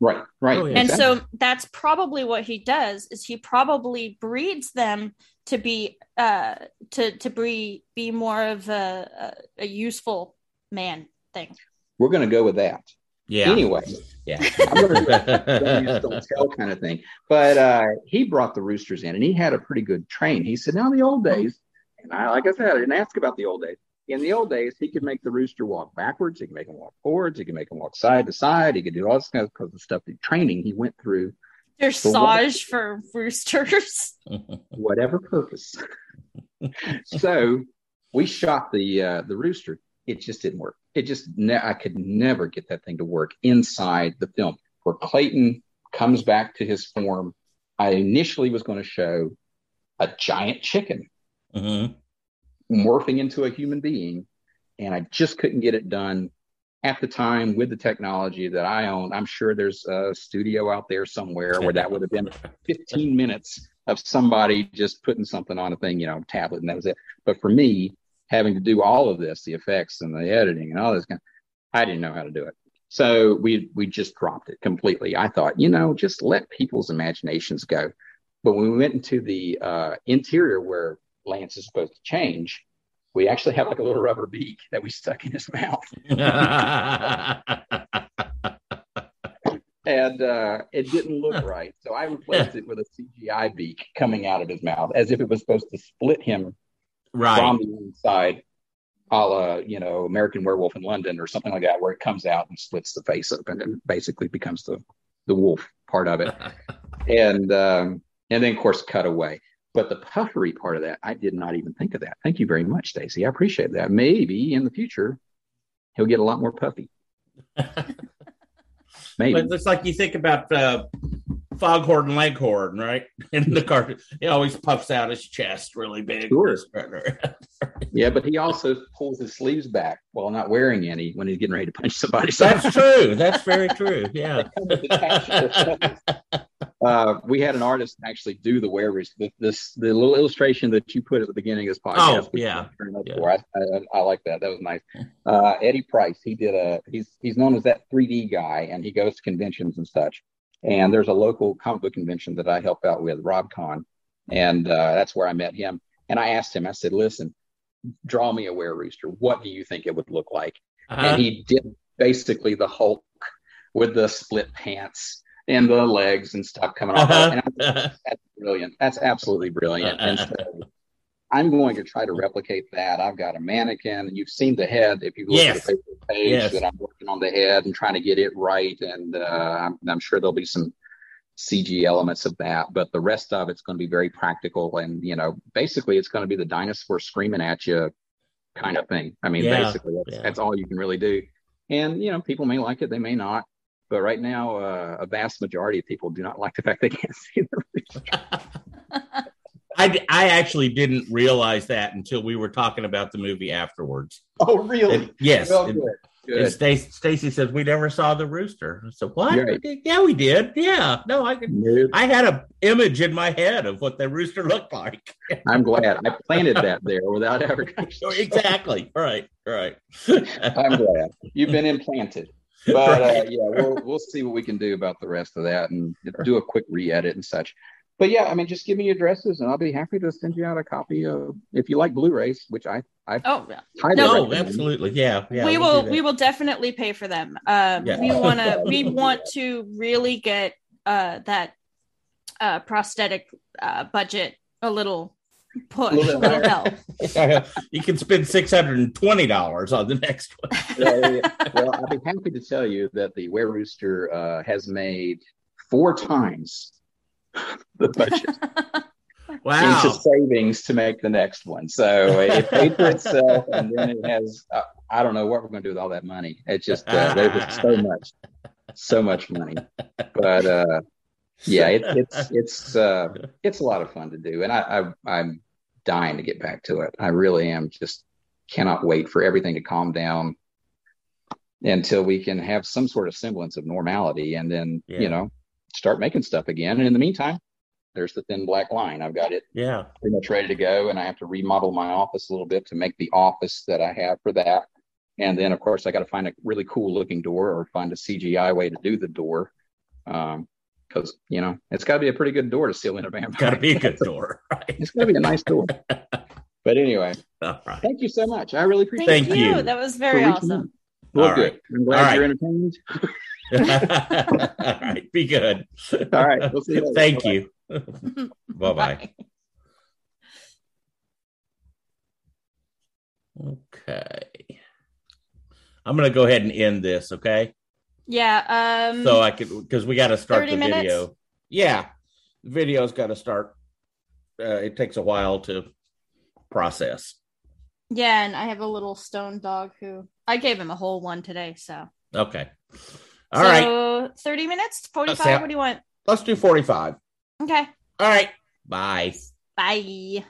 Right, right. Oh, yeah. And exactly. so that's probably what he does is he probably breeds them to be uh to to be be more of a a, a useful man thing. We're going to go with that. Yeah. Anyway, yeah, <laughs> I'm going to <laughs> don't tell kind of thing. But uh, he brought the roosters in, and he had a pretty good train. He said, "Now the old days," and I, like I said, I didn't ask about the old days in the old days, he could make the rooster walk backwards. He could make him walk forwards. He could make him walk side to side. He could do all this kind of because the stuff, the training he went through. Dressage for roosters. <laughs> whatever purpose. so we shot the uh, the rooster. It just didn't work. It just ne- I could never get that thing to work inside the film. Where Clayton comes back to his form, I initially was going to show a giant chicken. Mm-hmm morphing into a human being, and I just couldn't get it done at the time with the technology that I own, I'm sure there's a studio out there somewhere where that would have been <laughs> 15 minutes of somebody just putting something on a thing, you know, tablet, and that was it. But for me, having to do all of this, the effects and the editing and all this kind, I didn't know how to do it. So we we just dropped it completely. I thought, you know, just let people's imaginations go. But when we went into the uh, interior where Lance is supposed to change, we actually have like a little rubber beak that we stuck in his mouth. <laughs> and uh, it didn't look right. So I replaced it with a CGI beak coming out of his mouth as if it was supposed to split him right. from the inside, a la, you know, American Werewolf in London or something like that, where it comes out and splits the face open and basically becomes the, the wolf part of it. <laughs> and, um, and then, of course, cut away. But the puffery part of that, I did not even think of that. Thank you very much, Stacy. I appreciate that. Maybe in the future, he'll get a lot more puffy. <laughs> Maybe. But it's like you think about uh, Foghorn Leghorn, right? <laughs> In the cartoon, he always puffs out his chest really big. Sure. <laughs> yeah, but he also pulls his sleeves back while not wearing any when he's getting ready to punch somebody. That's true. That's very true. Yeah. Uh, we had an artist actually do the wearers. The, this the little illustration that you put at the beginning of this podcast. Oh, yeah. yeah. I, I, I, like that. That was nice. Uh, Eddie Price. He did a. He's he's known as that 3D guy, and he goes to conventions and such. And there's a local comic book convention that I help out with, RobCon, and uh, that's where I met him. And I asked him. I said, "Listen, draw me a were rooster. What do you think it would look like?" Uh-huh. And he did basically the Hulk with the split pants and the legs and stuff coming off. Uh-huh. And that's brilliant. That's absolutely brilliant. And so I'm going to try to replicate that. I've got a mannequin. and You've seen the head. If you look yes. at the Facebook page, yes. that I'm working on the head and trying to get it right. And uh, I'm, I'm sure there'll be some CG elements of that, but the rest of it's going to be very practical. And, you know, basically it's going to be the dinosaur screaming at you kind of thing. I mean, yeah, basically that's, yeah. that's all you can really do. And, you know, people may like it, they may not. But right now, uh, a vast majority of people do not like the fact they can't see the <laughs> I, I actually didn't realize that until we were talking about the movie afterwards. Oh, really? And, yes. Well, good. Good. And Stacy, Stacy says we never saw the rooster. So what? Right. Yeah, we did. Yeah. No, I could. Nope. I had a image in my head of what the rooster looked like. <laughs> I'm glad I planted that there without ever. <laughs> exactly. Right. Right. I'm glad you've been implanted. <laughs> But uh, right. uh, yeah, we'll we'll see what we can do about the rest of that and do a quick re-edit and such. But yeah, I mean, just give me your addresses and I'll be happy to send you out a copy of if you like Blu-rays, which I I oh yeah no absolutely yeah yeah we will we will definitely pay for them. Um, yeah. we want to <laughs> we want to really get uh that uh prosthetic uh budget a little push, a little help. <laughs> you can spend six hundred and twenty dollars on the next one. <laughs> yeah, well, I'll be happy to tell you that the Were Rooster uh, has made four times <laughs> the budget. wow. Into savings to make the next one. So it paid for itself, and then it has. Uh, I don't know what we're going to do with all that money. It's just uh, there's so much, so much money. But uh, yeah, <laughs> it, it's it's uh, it's a lot of fun to do, and I, I I'm dying to get back to it. I really am. Just cannot wait for everything to calm down until we can have some sort of semblance of normality, and then yeah. you know start making stuff again. And in the meantime, there's the thin black line. I've got it yeah pretty much ready to go, and I have to remodel my office a little bit to make the office that I have for that. And then, of course, I got to find a really cool looking door or find a CGI way to do the door. Um, because you know it's got to be a pretty good door to seal in a vampire. Got to be a good door. <laughs> Right? it's got to be a nice door. <laughs> But anyway, right. thank you so much. I really appreciate. Thank it. you. That was very awesome. Well, All good. Right. I'm glad All you're right. entertained. <laughs> All right. Be good. All right. We'll see you later. Thank Bye-bye. you. bye bye. Okay. I'm going to go ahead and end this, okay? Yeah. Um, so I could, because we got to start the minutes? video. Yeah. Video's got to start. Uh, it takes a while to process. Yeah. And I have a little stone dog who I gave him a whole one today. So, okay. All so, right. 30 minutes? 45? What do you want? Let's do 45. Okay. All right. Bye. Bye.